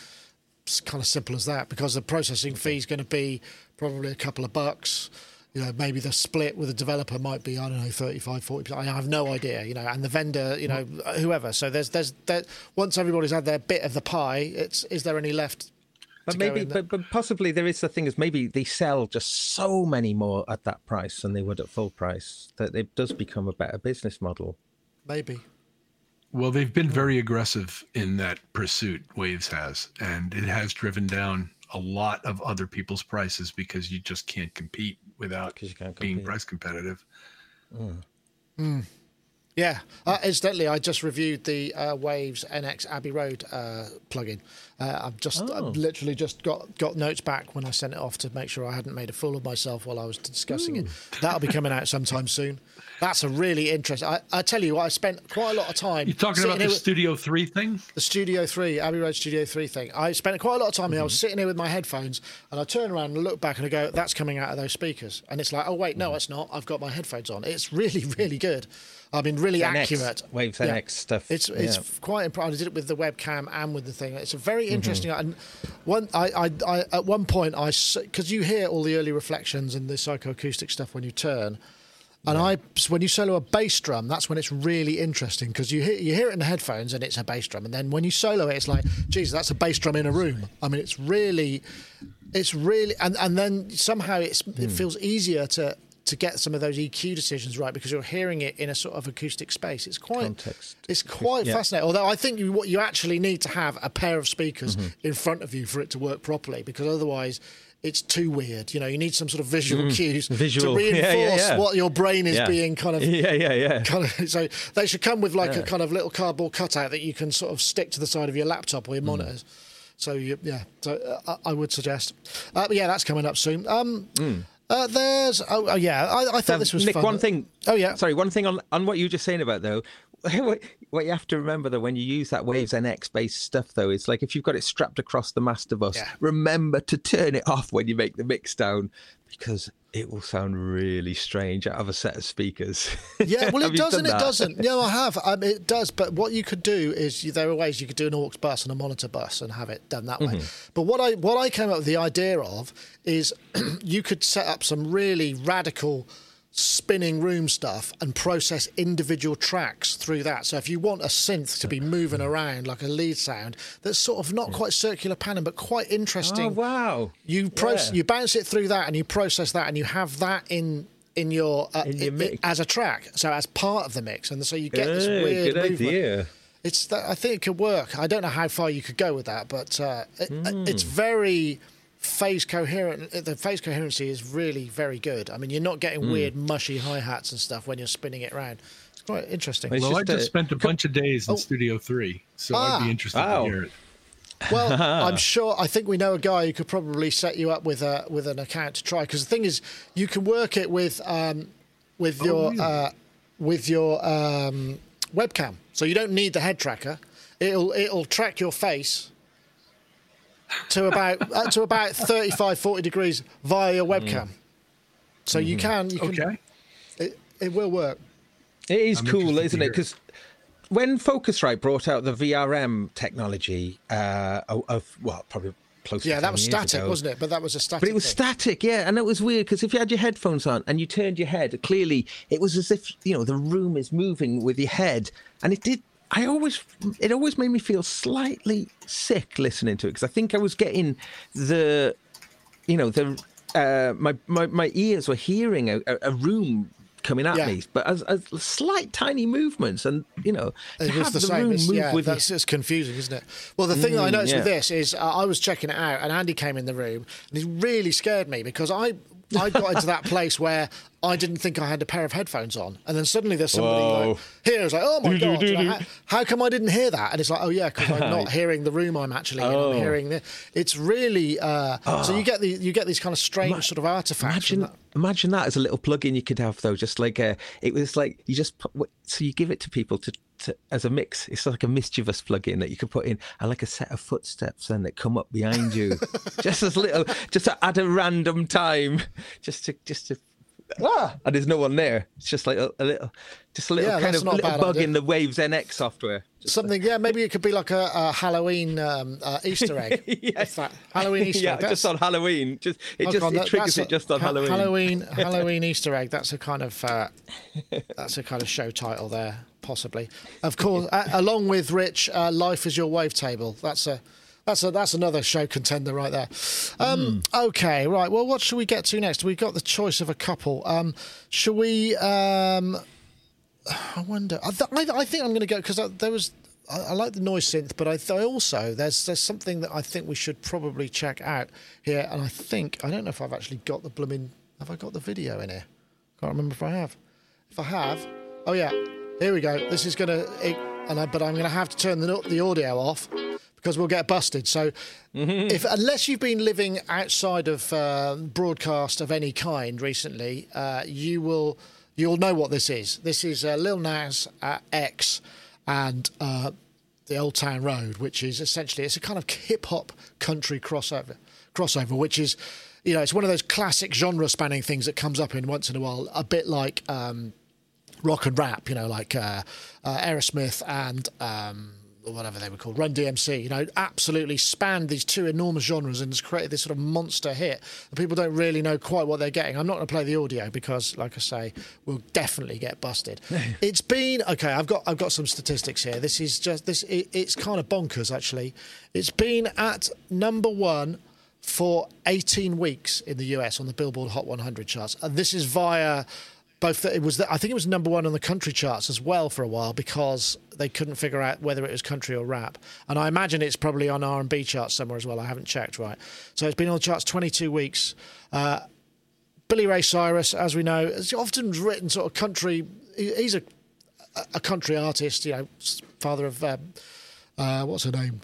it's kind of simple as that because the processing fee is going to be probably a couple of bucks. You know, maybe the split with the developer might be, I don't know, 35, 40%. I have no idea, you know, and the vendor, you know, mm. whoever. So there's, there's, there, once everybody's had their bit of the pie, it's, is there any left? But to go maybe, in but, but possibly there is the thing is maybe they sell just so many more at that price than they would at full price that it does become a better business model. Maybe. Well, they've been very aggressive in that pursuit. Waves has, and it has driven down a lot of other people's prices because you just can't compete without 'Cause you can't being compete. price competitive. Mm. Hmm. Yeah. Uh, incidentally, I just reviewed the uh, Waves NX Abbey Road uh, plugin. Uh, I've just Oh. I've literally just got, got notes back when I sent it off to make sure I hadn't made a fool of myself while I was discussing it. That'll be coming out sometime soon. That's a really interesting. I, I tell you I spent quite a lot of time. You're talking about the with- Studio Three thing? the Studio 3, Abbey Road Studio 3 thing. I spent quite a lot of time here. I was sitting here with my headphones and I turn around and look back and I go, that's coming out of those speakers. And it's like, oh, wait, no, it's not. I've got my headphones on. It's really, really good. I mean, really NX, accurate. Waves NX stuff, It's it's yeah. quite impressive. I did it with the webcam and with the thing. It's a very Mm-hmm. interesting. And one, I, I, I, at one point, I because you hear all the early reflections and the psychoacoustic stuff when you turn. And I, when you solo a bass drum, that's when it's really interesting because you hear you hear it in the headphones and it's a bass drum, and then when you solo it, it's like, geez, that's a bass drum in a room. I mean, it's really, it's really, and and then somehow it's Hmm. it feels easier to to get some of those EQ decisions right because you're hearing it in a sort of acoustic space. It's quite, Context. it's quite Yeah. fascinating. Although I think you, what you actually need to have a pair of speakers Mm-hmm. in front of you for it to work properly because otherwise. It's too weird, you know. You need some sort of visual cues Mm. Visual. to reinforce yeah, yeah. what your brain is Yeah. being kind of Yeah, yeah, yeah. kind of so they should come with like a kind of little cardboard cutout that you can sort of stick to the side of your laptop or your Hmm. monitors. So you, yeah, so uh, I would suggest. Uh, but yeah, that's coming up soon. Um, uh, there's oh, oh yeah, I, I thought Um, this was Nick, fun. one thing. Oh yeah, Sorry, one thing on on what you were just saying about though. What you have to remember though when you use that Waves NX based stuff though, it's like if you've got it strapped across the master bus, Yeah. remember to turn it off when you make the mix down because it will sound really strange out of a set of speakers. Yeah, well, it doesn't. it doesn't. No, I have. Um, it does, but what you could do is you, there are ways you could do an aux bus and a monitor bus and have it done that way. Mm-hmm. But what I what I came up with the idea of is you could set up some really radical spinning room stuff and process individual tracks through that. So if you want a synth to be moving around like a lead sound that's sort of not quite circular pattern but quite interesting. Oh wow! You process, Yeah. you bounce it through that, and you process that, and you have that in in your, uh, In your i- i- mix. as a track, so as part of the mix, and so you get this weird good movement. idea. It's that I think it could work. I don't know how far you could go with that, but uh, it, it's Hmm. very phase coherent. The phase coherency is really very good. I mean, you're not getting Hmm. weird mushy hi hats and stuff when you're spinning it around. It's quite interesting. It's well, I just just a- spent a bunch of days in Studio Three, so I'd Ah. be interested Wow. to hear it. Well, I'm sure. I think we know a guy who could probably set you up with a with an account to try. Because the thing is, you can work it with um, with your really? uh, with your um, webcam, so you don't need the head tracker. It'll it'll track your face to about uh, to about 35, 40 degrees via your webcam. So you can you can Okay. it, it will work. It is I'm cool, isn't it? Because when Focusrite brought out the VRM technology uh, of, of well, probably close. to Yeah, that was static, ago, wasn't it? But that was a static. But it was thing. static, yeah, and it was weird because if you had your headphones on and you turned your head, clearly it was as if you know the room is moving with your head, and it did I always it always made me feel slightly sick listening to it because I think I was getting the, you know, the uh, my, my my ears were hearing a, a room coming at Yeah. me, but as, as slight tiny movements, and you know, to It was have the the, same. room It's, move yeah, with you. that's it's confusing, isn't it? Well, the thing that I Mm, noticed with this is uh, I was checking it out, and Andy came in the room, and he really scared me because I I got into that place where I didn't think I had a pair of headphones on, and then suddenly there's somebody Whoa. like, here. It's like, oh my god, like, how, how come I didn't hear that? And it's like, oh yeah, because I'm not hearing the room I'm actually in. Oh. I'm hearing the. It's really uh, so you get the you get these kind of strange sort of artifacts. Imagine, that. imagine that as a little plug-in you could have though. Just like a, it was like you just put, so you give it to people to, to as a mix. It's like a mischievous plug-in that you could put in, and like a set of footsteps then that come up behind you, just as little, just at a random time, just to just to. Ah, and there's no one there. It's just like a, a little, just a little Yeah, kind of a little bug idea. in the Waves NX software. Something, yeah, maybe it could be like a, a Halloween um, uh, Easter egg. Yeah. What's that? Halloween Easter yeah, egg. just on Halloween. Just it Oh, just God, it that- triggers it just on Ha- Halloween. Halloween, Halloween Easter egg. That's a kind of uh, that's a kind of show title there, possibly. Of course, uh, along with Rich, uh, Life is Your Wavetable. That's a that's a that's another show contender right there. Um, Okay, right. Well, what should we get to next? We've got the choice of a couple. Um, should we? Um, I wonder. I, th- I, I think I'm going to go because there was. I, I like the noise synth, but I, th- I also there's there's something that I think we should probably check out here, and I think I don't know if I've actually got the blooming. Have I got the video in here? Can't remember if I have. If I have, oh yeah, here we go. This is gonna, it, and I, but I'm gonna have to turn the the audio off because we'll get busted. So, if unless you've been living outside of uh, broadcast of any kind recently, uh, you will you'll know what this is. This is uh, Lil Nas uh, X and uh, the Old Town Road, which is essentially it's a kind of hip hop country crossover crossover, which is you know it's one of those classic genre spanning things that comes up in once in a while, a bit like. Um, rock and rap, you know, like uh, uh, Aerosmith and um, whatever they were called, Run DMC, you know, absolutely spanned these two enormous genres and has created this sort of monster hit. And people don't really know quite what they're getting. I'm not going to play the audio because, like I say, we'll definitely get busted. it's been okay. I've got I've got some statistics here. This is just this. It, it's kind of bonkers actually. It's been at number one for 18 weeks in the US on the Billboard Hot 100 charts. And this is via both. It was I think it was number one on the country charts as well for a while because they couldn't figure out whether it was country or rap. And I imagine it's probably on R&B charts somewhere as well. I haven't checked right. So it's been on the charts 22 weeks. Uh, Billy Ray Cyrus, as we know, has often written sort of country. He's a a country artist, you know, father of um, uh, what's her name?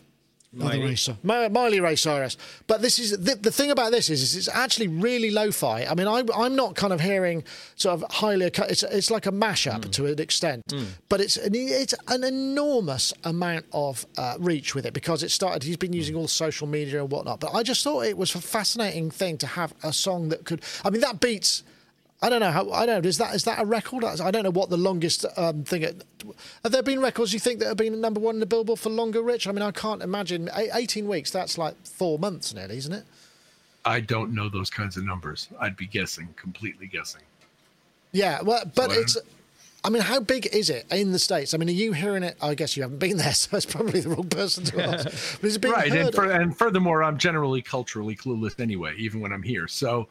Mother Ray Cy- Miley Ray Cyrus. But this is the, the thing about this is, is it's actually really lo-fi. I mean, I, I'm not kind of hearing sort of highly. It's it's like a mashup mm. to an extent, mm. but it's an, it's an enormous amount of uh, reach with it because it started. He's been mm. using all social media and whatnot. But I just thought it was a fascinating thing to have a song that could. I mean, that beats. I don't know how. I don't know. Is that is that a record? I don't know what the longest um, thing. At, have there been records you think that have been number one in the Billboard for longer, Rich? I mean, I can't imagine. Eighteen weeks. That's like four months nearly, isn't it? I don't know those kinds of numbers. I'd be guessing, completely guessing. Yeah. Well, but So it's. I mean, how big is it in the states? I mean, are you hearing it? I guess you haven't been there, so it's probably the wrong person to ask. But is it being right, and, for, and furthermore, I'm generally culturally clueless anyway, even when I'm here. So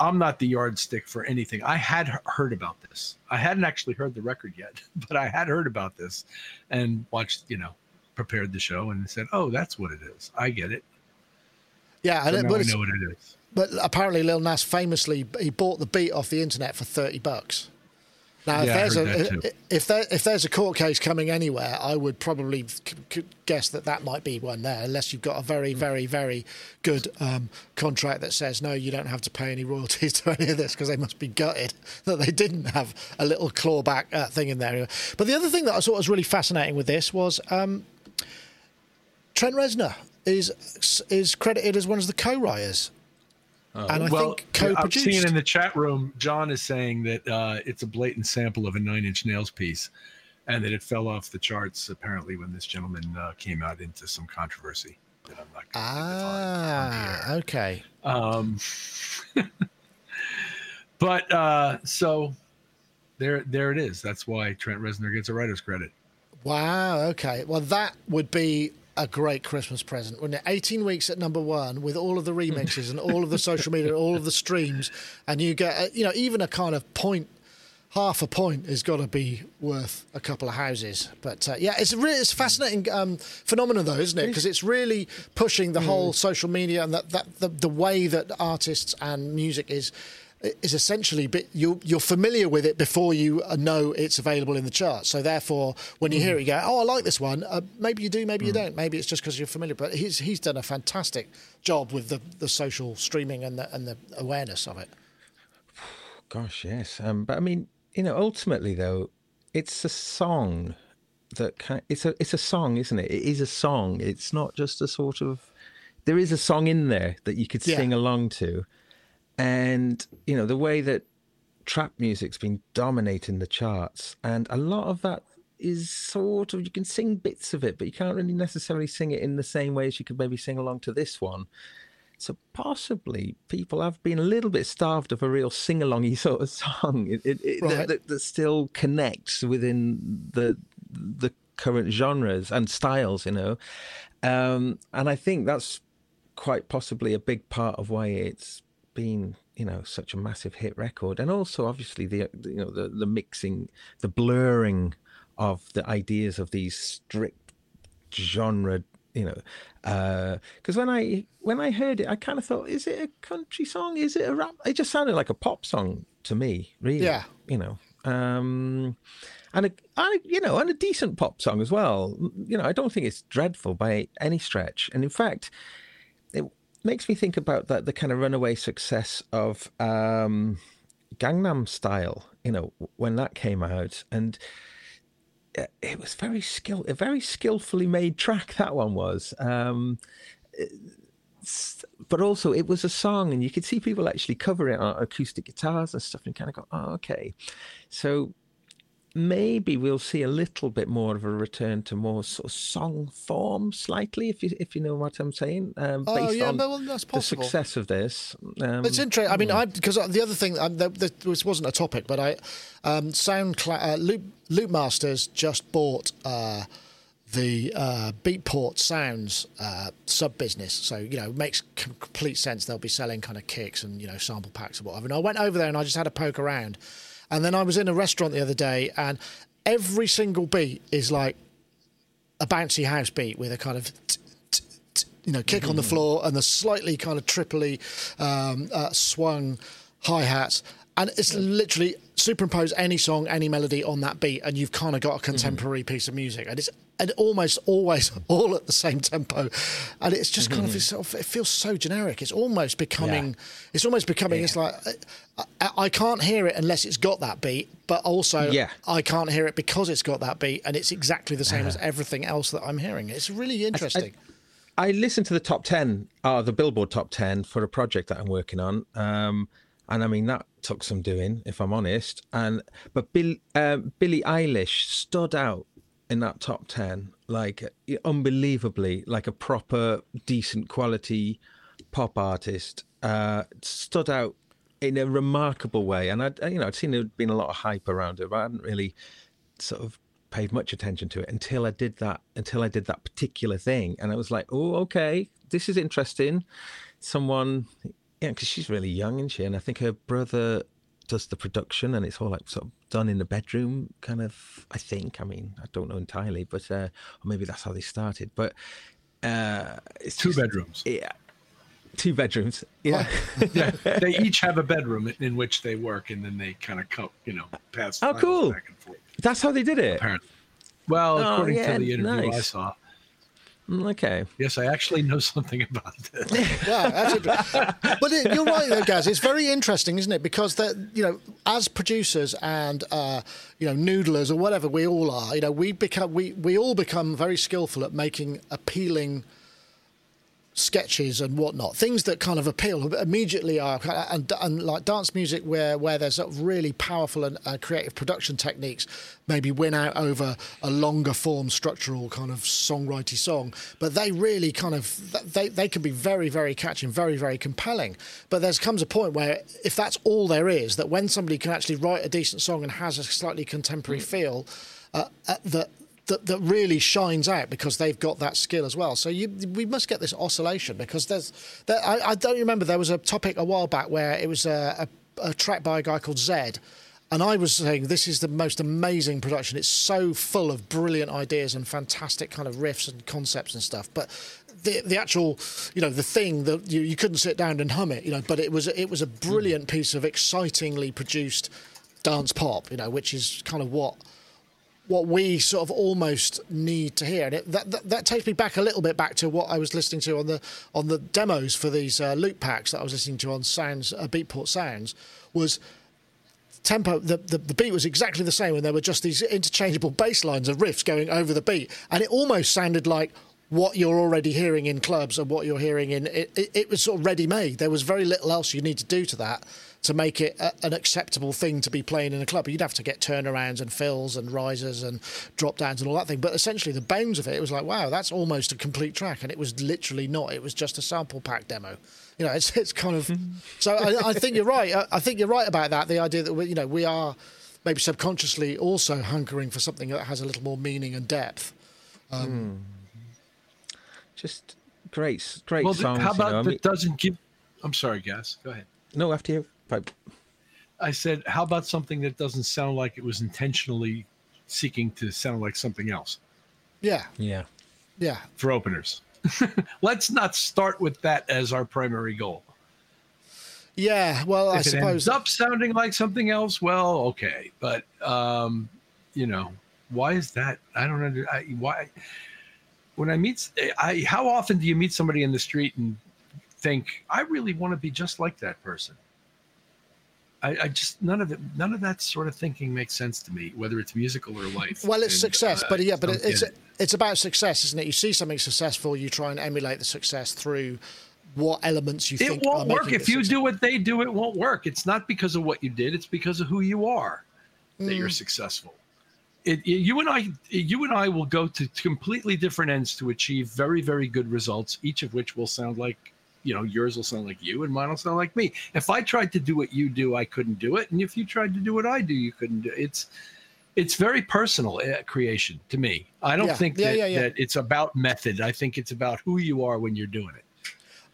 I'm not the yardstick for anything. I had heard about this. I hadn't actually heard the record yet, but I had heard about this and watched, you know, prepared the show and said, "Oh, that's what it is. I get it. yeah, So now but, I know what it is." but apparently Lil Nas famously he bought the beat off the internet for thirty bucks. Now, Yeah, if there's that a if there if there's a court case coming anywhere, I would probably c- c- guess that that might be one there, unless you've got a very very very good um, contract that says no, you don't have to pay any royalties to any of this because they must be gutted that they didn't have a little clawback uh, thing in there. But the other thing that I thought was really fascinating with this was um, Trent Reznor is is credited as one of the co-writers. And I well, think I'm co-produced. seeing in the chat room, John is saying that uh, it's a blatant sample of a Nine Inch Nails piece, and that it fell off the charts apparently when this gentleman uh, came out into some controversy. That I'm not Ah, okay. Um, but uh, so there, there it is. That's why Trent Reznor gets a writer's credit. Wow. Okay. Well, that would be a great Christmas present, wouldn't it? 18 weeks at number one with all of the remixes and all of the social media, and all of the streams, and you get, a, you know, even a kind of point, half a point has got to be worth a couple of houses. But uh, yeah, it's a really it's a fascinating um, phenomenon, though, isn't it? Because it's really pushing the whole social media and that, that the, the way that artists and music is is essentially bit, you're, you're familiar with it before you know it's available in the charts. So therefore, when you hear it, you go, "Oh, I like this one." Uh, maybe you do, maybe you don't. Maybe it's just because you're familiar. But he's he's done a fantastic job with the, the social streaming and the and the awareness of it. Gosh, yes. Um, but I mean, you know, ultimately though, it's a song that can, it's a it's a song, isn't it? It is a song. It's not just a sort of. There is a song in there that you could Yeah. sing along to, and you know the way that trap music's been dominating the charts, and a lot of that is sort of you can sing bits of it, but you can't really necessarily sing it in the same way as you could maybe sing along to this one. So possibly people have been a little bit starved of a real sing-alongy sort of song it, it, it, Right. that, that, that still connects within the the current genres and styles, you know. Um, and I think that's quite possibly a big part of why it's been you know such a massive hit record. And also obviously the you know the the mixing the blurring of the ideas of these strict genre you know because when i when i heard it i kind of thought is it a country song? Is it a rap? It just sounded like a pop song to me really Yeah. you know. Um and a, and a you know and a decent pop song as well. You know i don't think it's dreadful by any stretch. And in fact makes me think about that the kind of runaway success of um gangnam style you know when that came out and uh, it was very skill a very skillfully made track that one was um but also it was a song and you could see people actually cover it on acoustic guitars and stuff and kind of go oh okay. So maybe we'll see a little bit more of a return to more sort of song form slightly if you if you know what i'm saying um Oh, based yeah, on well, that's possible. the success of this um, It's interesting. I mean, I because the other thing um, this wasn't a topic, but I um, SoundCloud uh, Loop Loop Masters just bought uh, the uh, Beatport Sounds uh, sub business. So you know, it makes complete sense. They'll be selling kind of kicks and you know sample packs or whatever. And I went over there and I just had a poke around, and then I was in a restaurant the other day, and every single beat is like a bouncy house beat with a kind of you know kick on the floor and the slightly kind of triply um, uh, swung hi hats. And it's literally superimpose any song, any melody on that beat, and you've kind of got a contemporary piece of music, and it's and almost always all at the same tempo, and it's just kind of, it's of it feels so generic. It's almost becoming, it's almost becoming. It's like I, I, I can't hear it unless it's got that beat, but also Yeah. I can't hear it because it's got that beat, and it's exactly the same as everything else that I'm hearing. It's really interesting. I listened to the top 10, uh, the Billboard top 10 for a project that I'm working on. Um, and I mean, that took some doing, if I'm honest. And But Bill, um Billie Eilish stood out in that top 10, like unbelievably, like a proper, decent quality pop artist. Uh, stood out in a remarkable way. And I, you know, I'd seen there'd been a lot of hype around it, but I hadn't really sort of paid much attention to it until I did that until I did that particular thing and I was like oh okay this is interesting someone yeah because she's really young and she? And I think her brother does the production and it's all like sort of done in the bedroom kind of I think. I mean I don't know entirely but uh, or maybe that's how they started. But uh it's Two just- bedrooms. yeah. Two bedrooms. Yeah. Yeah, they each have a bedroom in, in which they work, and then they kind of co- you know pass. Oh, cool. Back and forth. that's how they did it? Apparently, well, Oh, according yeah, to the interview I saw, okay yes, I actually know something about this. Wow, that's interesting. but it, you're right, though, Gaz. It's very interesting, isn't it? Because that you know, as producers and uh, you know, noodlers or whatever we all are, you know, we become we we all become very skillful at making appealing sketches and whatnot, things that kind of appeal immediately are and, and like dance music where where there's sort of really powerful and uh, creative production techniques maybe win out over a longer form structural kind of songwriting song. But they really kind of they, they can be very very catchy and very very compelling. But there comes a point where if that's all there is that when somebody can actually write a decent song and has a slightly contemporary feel uh, uh, that that, that really shines out because they've got that skill as well. So you, we must get this oscillation because there's, there, I, I, don't remember there was a topic a while back where it was a, a, a track by a guy called Zedd. And I was saying this is the most amazing production. It's so full of brilliant ideas and fantastic kind of riffs and concepts and stuff. But the the actual, you know, the thing that you, you couldn't sit down and hum it, you know. But it was it was a brilliant piece of excitingly produced dance pop, you know, which is kind of what what we sort of almost need to hear. And it, that, that, that takes me back a little bit back to what I was listening to on the on the demos for these uh, loop packs that I was listening to on Sounds uh, Beatport Sounds was tempo the, the, the beat was exactly the same and there were just these interchangeable bass lines of riffs going over the beat. And it almost sounded like what you're already hearing in clubs and what you're hearing in it, it, it was sort of ready made there was very little else you need to do to that to make it a, an acceptable thing to be playing in a club. You'd have to get turnarounds and fills and risers and drop downs and all that thing. But essentially, the bones of it, it was like, wow, that's almost a complete track. And it was literally not. It was just a sample pack demo. You know, it's it's kind of. so I, I, think you're right. I, I think you're right about that. The idea that we, you know, we are maybe subconsciously also hunkering for something that has a little more meaning and depth. Um, mm. Just great, great well, songs. How about you know? that I mean, doesn't give? I'm sorry, guys. Go ahead. No, after you. I said, how about something that doesn't sound like it was intentionally seeking to sound like something else? Yeah. Yeah. Yeah. For openers. Let's not start with that as our primary goal. Yeah, well, if I it suppose ends up sounding like something else. Well, okay, but um, you know, why is that? I don't know. Why? When I meet, I how often do you meet somebody in the street and think, I really want to be just like that person? I, I, just none of it, none of that sort of thinking makes sense to me, whether it's musical or life. Well, it's and, success, uh, but yeah, but it's it. it's about success, isn't it? You see something successful, you try and emulate the success through what elements you it think. It won't work if you do what they do. It won't work. It's not because of what you did; it's because of who you are that mm. you're successful. It, it, you and I, you and I will go to completely different ends to achieve very, very good results. Each of which will sound like you know yours will sound like you and mine will sound like me. If i tried to do what you do i couldn't do it. And if you tried to do what i do you couldn't do it. It's it's very personal uh, creation to me. I don't yeah. think yeah, that, yeah, that it's about method. I think it's about who you are when you're doing it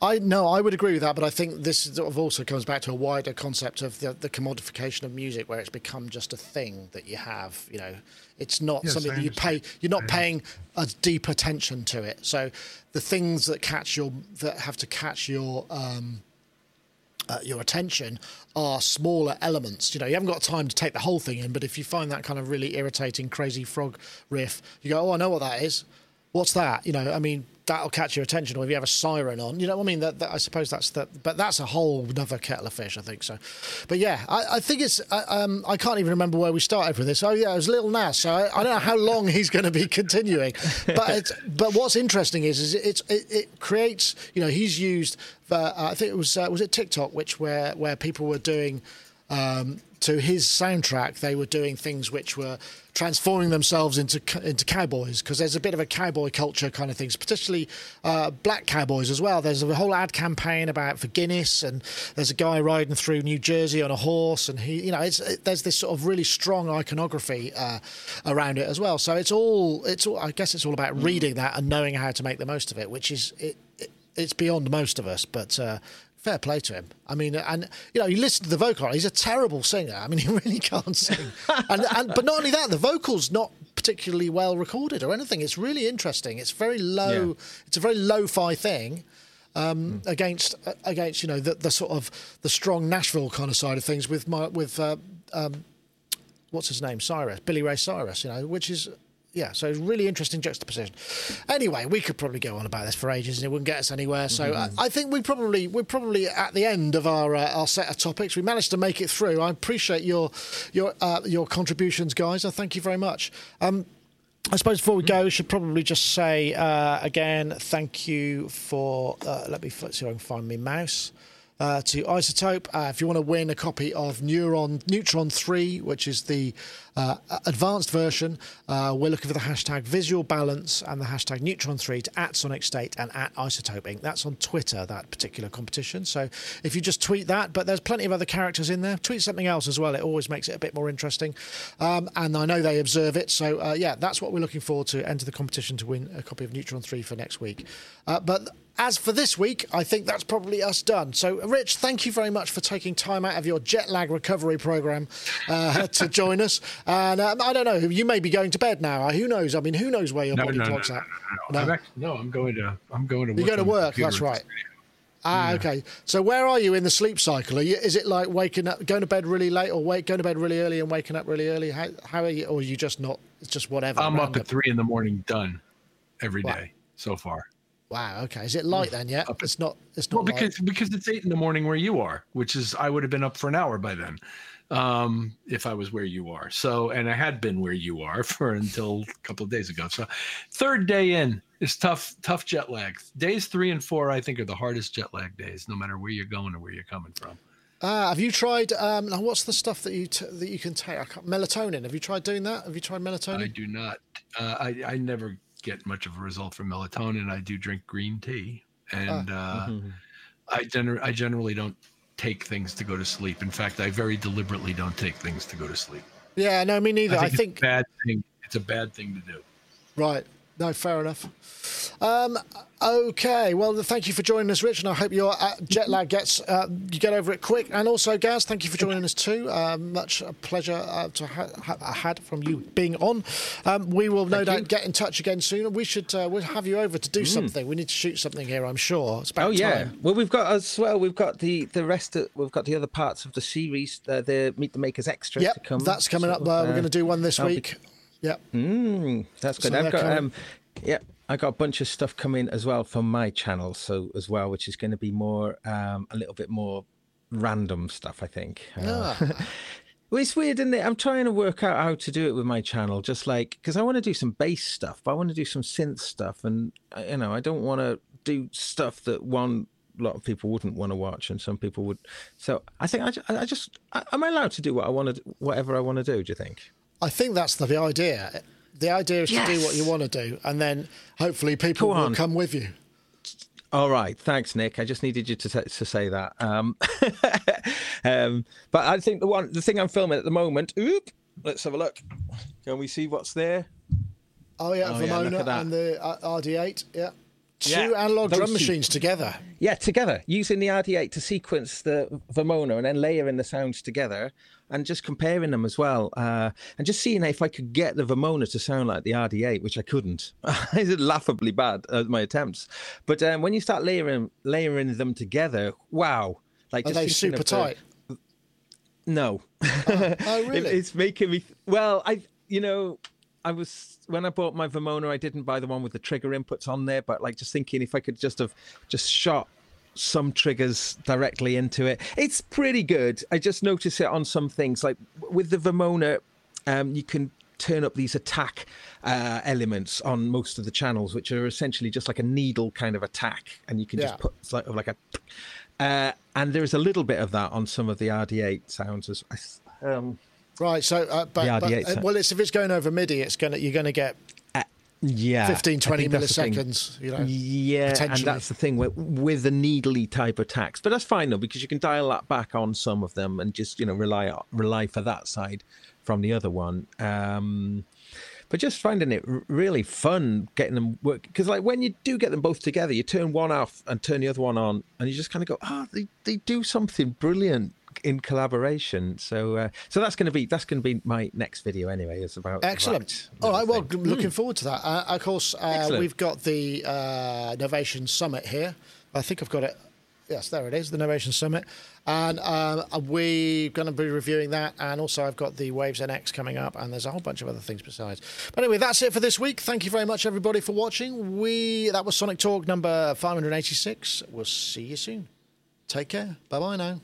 I no, I would agree with that, but I think this sort of also comes back to a wider concept of the, the commodification of music, where it's become just a thing that you have. You know, it's not yes, something that you pay. You're not paying a deep attention to it. So the things that catch your that have to catch your um, uh, your attention are smaller elements. You know, you haven't got time to take the whole thing in, but if you find that kind of really irritating, crazy frog riff, you go, "Oh, I know what that is." What's that? You know, I mean, that'll catch your attention. Or if you have a siren on, you know what I mean? That, that I suppose that's the, but that's a whole other kettle of fish. I think so. But yeah, I, I think it's. I, um, I can't even remember where we started with this. Oh yeah, it was Lil Nas. So I, I don't know how long he's going to be continuing. But it's, but what's interesting is is it's it, it creates. You know, he's used. Uh, I think it was uh, was it TikTok, which where where people were doing. Um, to his soundtrack, they were doing things which were transforming themselves into into cowboys because there's a bit of a cowboy culture kind of things, particularly uh, black cowboys as well. There's a whole ad campaign about for Guinness, and there's a guy riding through New Jersey on a horse, and he, you know, it, there's this sort of really strong iconography uh, around it as well. So it's all it's all I guess it's all about reading that and knowing how to make the most of it, which is it, it it's beyond most of us, but uh, fair play to him. I mean, and you know, you listen to the vocal; he's a terrible singer. I mean, he really can't sing. and, and but not only that, the vocals not particularly well recorded or anything. It's really interesting. It's very low. Yeah. It's a very lo-fi thing. Um, mm. Against uh, against you know the, the sort of the strong Nashville kind of side of things with my with uh, um, what's his name Cyrus Billy Ray Cyrus you know which is yeah, so really interesting juxtaposition. Anyway, we could probably go on about this for ages, and it wouldn't get us anywhere. So mm-hmm. I, I, think we probably we're probably at the end of our uh, our set of topics. We managed to make it through. I appreciate your your uh, your contributions, guys. I thank you very much. Um, I suppose before we go, we should probably just say uh, again, thank you for. Uh, let me see if I can find my mouse uh, to iZotope, Uh, if you want to win a copy of Neuron Neutron 3, which is the uh, advanced version, uh, we're looking for the hashtag visual balance and the hashtag neutron3 to at Sonic State and at iZotope Inc. That's on Twitter, that particular competition. So if you just tweet that, but there's plenty of other characters in there, tweet something else as well. It always makes it a bit more interesting. Um, and I know they observe it. So uh, yeah, that's what we're looking forward to enter the competition to win a copy of Neutron 3 for next week. Uh, but as for this week, I think that's probably us done. So, Rich, thank you very much for taking time out of your jet lag recovery program uh, to join us. And um, I don't know, you may be going to bed now. Who knows? I mean, who knows where your No, body no, no, clock's no, at? no, no. I'm actually, no, I'm going to. I'm going to. Work You work go to work, that's right. Ah, okay. So, where are you in the sleep cycle? Are you, is it like waking up, going to bed really late, or wake, going to bed really early and waking up really early? How, how are you? Or are you just not? It's just whatever. I'm up at three in the morning, done every day Wow. so far. Wow. Okay. Is it light then? Yeah. Up It's not. It's not. Well, light. because because it's eight in the morning where you are, which is I would have been up for an hour by then, um, if I was where you are. So, and I had been where you are for until a couple of days ago. So, third day in is tough, tough jet lag. Days three and four, I think, are the hardest jet lag days, no matter where you're going or where you're coming from. Ah, have you tried? Um, now what's the stuff that you t- that you can take? Melatonin. Have you tried doing that? Have you tried melatonin? I do not. Uh, I I never get much of a result from melatonin. I do drink green tea, and uh, I gener- I generally don't take things to go to sleep. In fact, I very deliberately don't take things to go to sleep. yeah. No, me neither. I I think, think. it's a bad thing. It's a bad thing to do. right. No, fair enough. Um, okay. Well, thank you for joining us, Rich, and I hope your uh, jet lag gets uh, you get over it quick. And also, Gaz, thank you for joining us too. Uh, much a pleasure uh, to ha- ha- had from you being on. Um, we will no doubt get in touch again soon. We should uh, we'll have you over to do something. We need to shoot something here. I'm sure. It's about Oh yeah. time. Well, we've got as well. We've got the the rest. Of, we've got the other parts of the series. Uh, the Meet the Makers extra. Yep, to come. that's coming sort up. Uh, we're going to do one this that'll be- Yep. Mm, that's good. So I've got um, yeah, I got a bunch of stuff coming as well from my channel, so as well, which is going to be more um, a little bit more random stuff, I think. Uh, Ah. well, it's weird, isn't it? I'm trying to work out how to do it with my channel, just like because I want to do some bass stuff, but I want to do some synth stuff, and uh, you know, I don't want to do stuff that one lot of people wouldn't want to watch, and some people would. So I think I, I just I, am I allowed to do what I want to, whatever I want to do? Do you think? I think that's the, the idea. The idea is to do what you want to do, and then hopefully people will come with you. All right, thanks, Nick. I just needed you to t- to say that. Um, um, but I think the one, the thing I'm filming at the moment. Oop, let's have a look. Can we see what's there? Oh yeah, Oh, yeah, Vermona at that. and the uh, RD8. Yeah, two Yeah, analog drum two. machines together. Yeah, together using the RD8 to sequence the Vermona and then layering the sounds together and just comparing them as well, uh, and just seeing if I could get the Vermona to sound like the RD8, which I couldn't. it's laughably bad at my attempts. But um, when you start layering layering them together, wow! Like Are they super the- tight? No. Oh It- really? it's making me well i you know i was when i bought my vermona i didn't buy the one with the trigger inputs on there but like just thinking if i could just have just shot some triggers directly into it. It's pretty good. I just notice it on some things. Like with the vermona um, you can turn up these attack uh, elements on most of the channels which are essentially just like a needle kind of attack and you can Yeah. just put sort of like a uh, and there's a little bit of that on some of the rd8 sounds as um, right. So, uh, but, but uh, well, it's if it's going over MIDI, it's gonna you're gonna get Yeah, 15, I 20 think that's the thing. milliseconds. You know. Yeah, and that's the thing with, with the needly type attacks. But that's fine though because you can dial that back on some of them and just you know rely rely for that side from the other one. Um, but just finding it really fun getting them work because like when you do get them both together, you turn one off and turn the other one on, and you just kind of go, ah, they they do something brilliant in collaboration. So uh, so that's going to be that's going to be my next video anyway. Is about Excellent. All right. Well, g- looking forward to that. Uh, of course, uh, we've got the uh, Novation Summit here. I think I've got it. Yes, there it is, the Novation Summit. And um, we're going to be reviewing that. And also, I've got the Waves NX coming up, and there's a whole bunch of other things besides. But anyway, that's it for this week. Thank you very much, everybody, for watching. We That was Sonic Talk number 586. We'll see you soon. Take care. Bye bye now.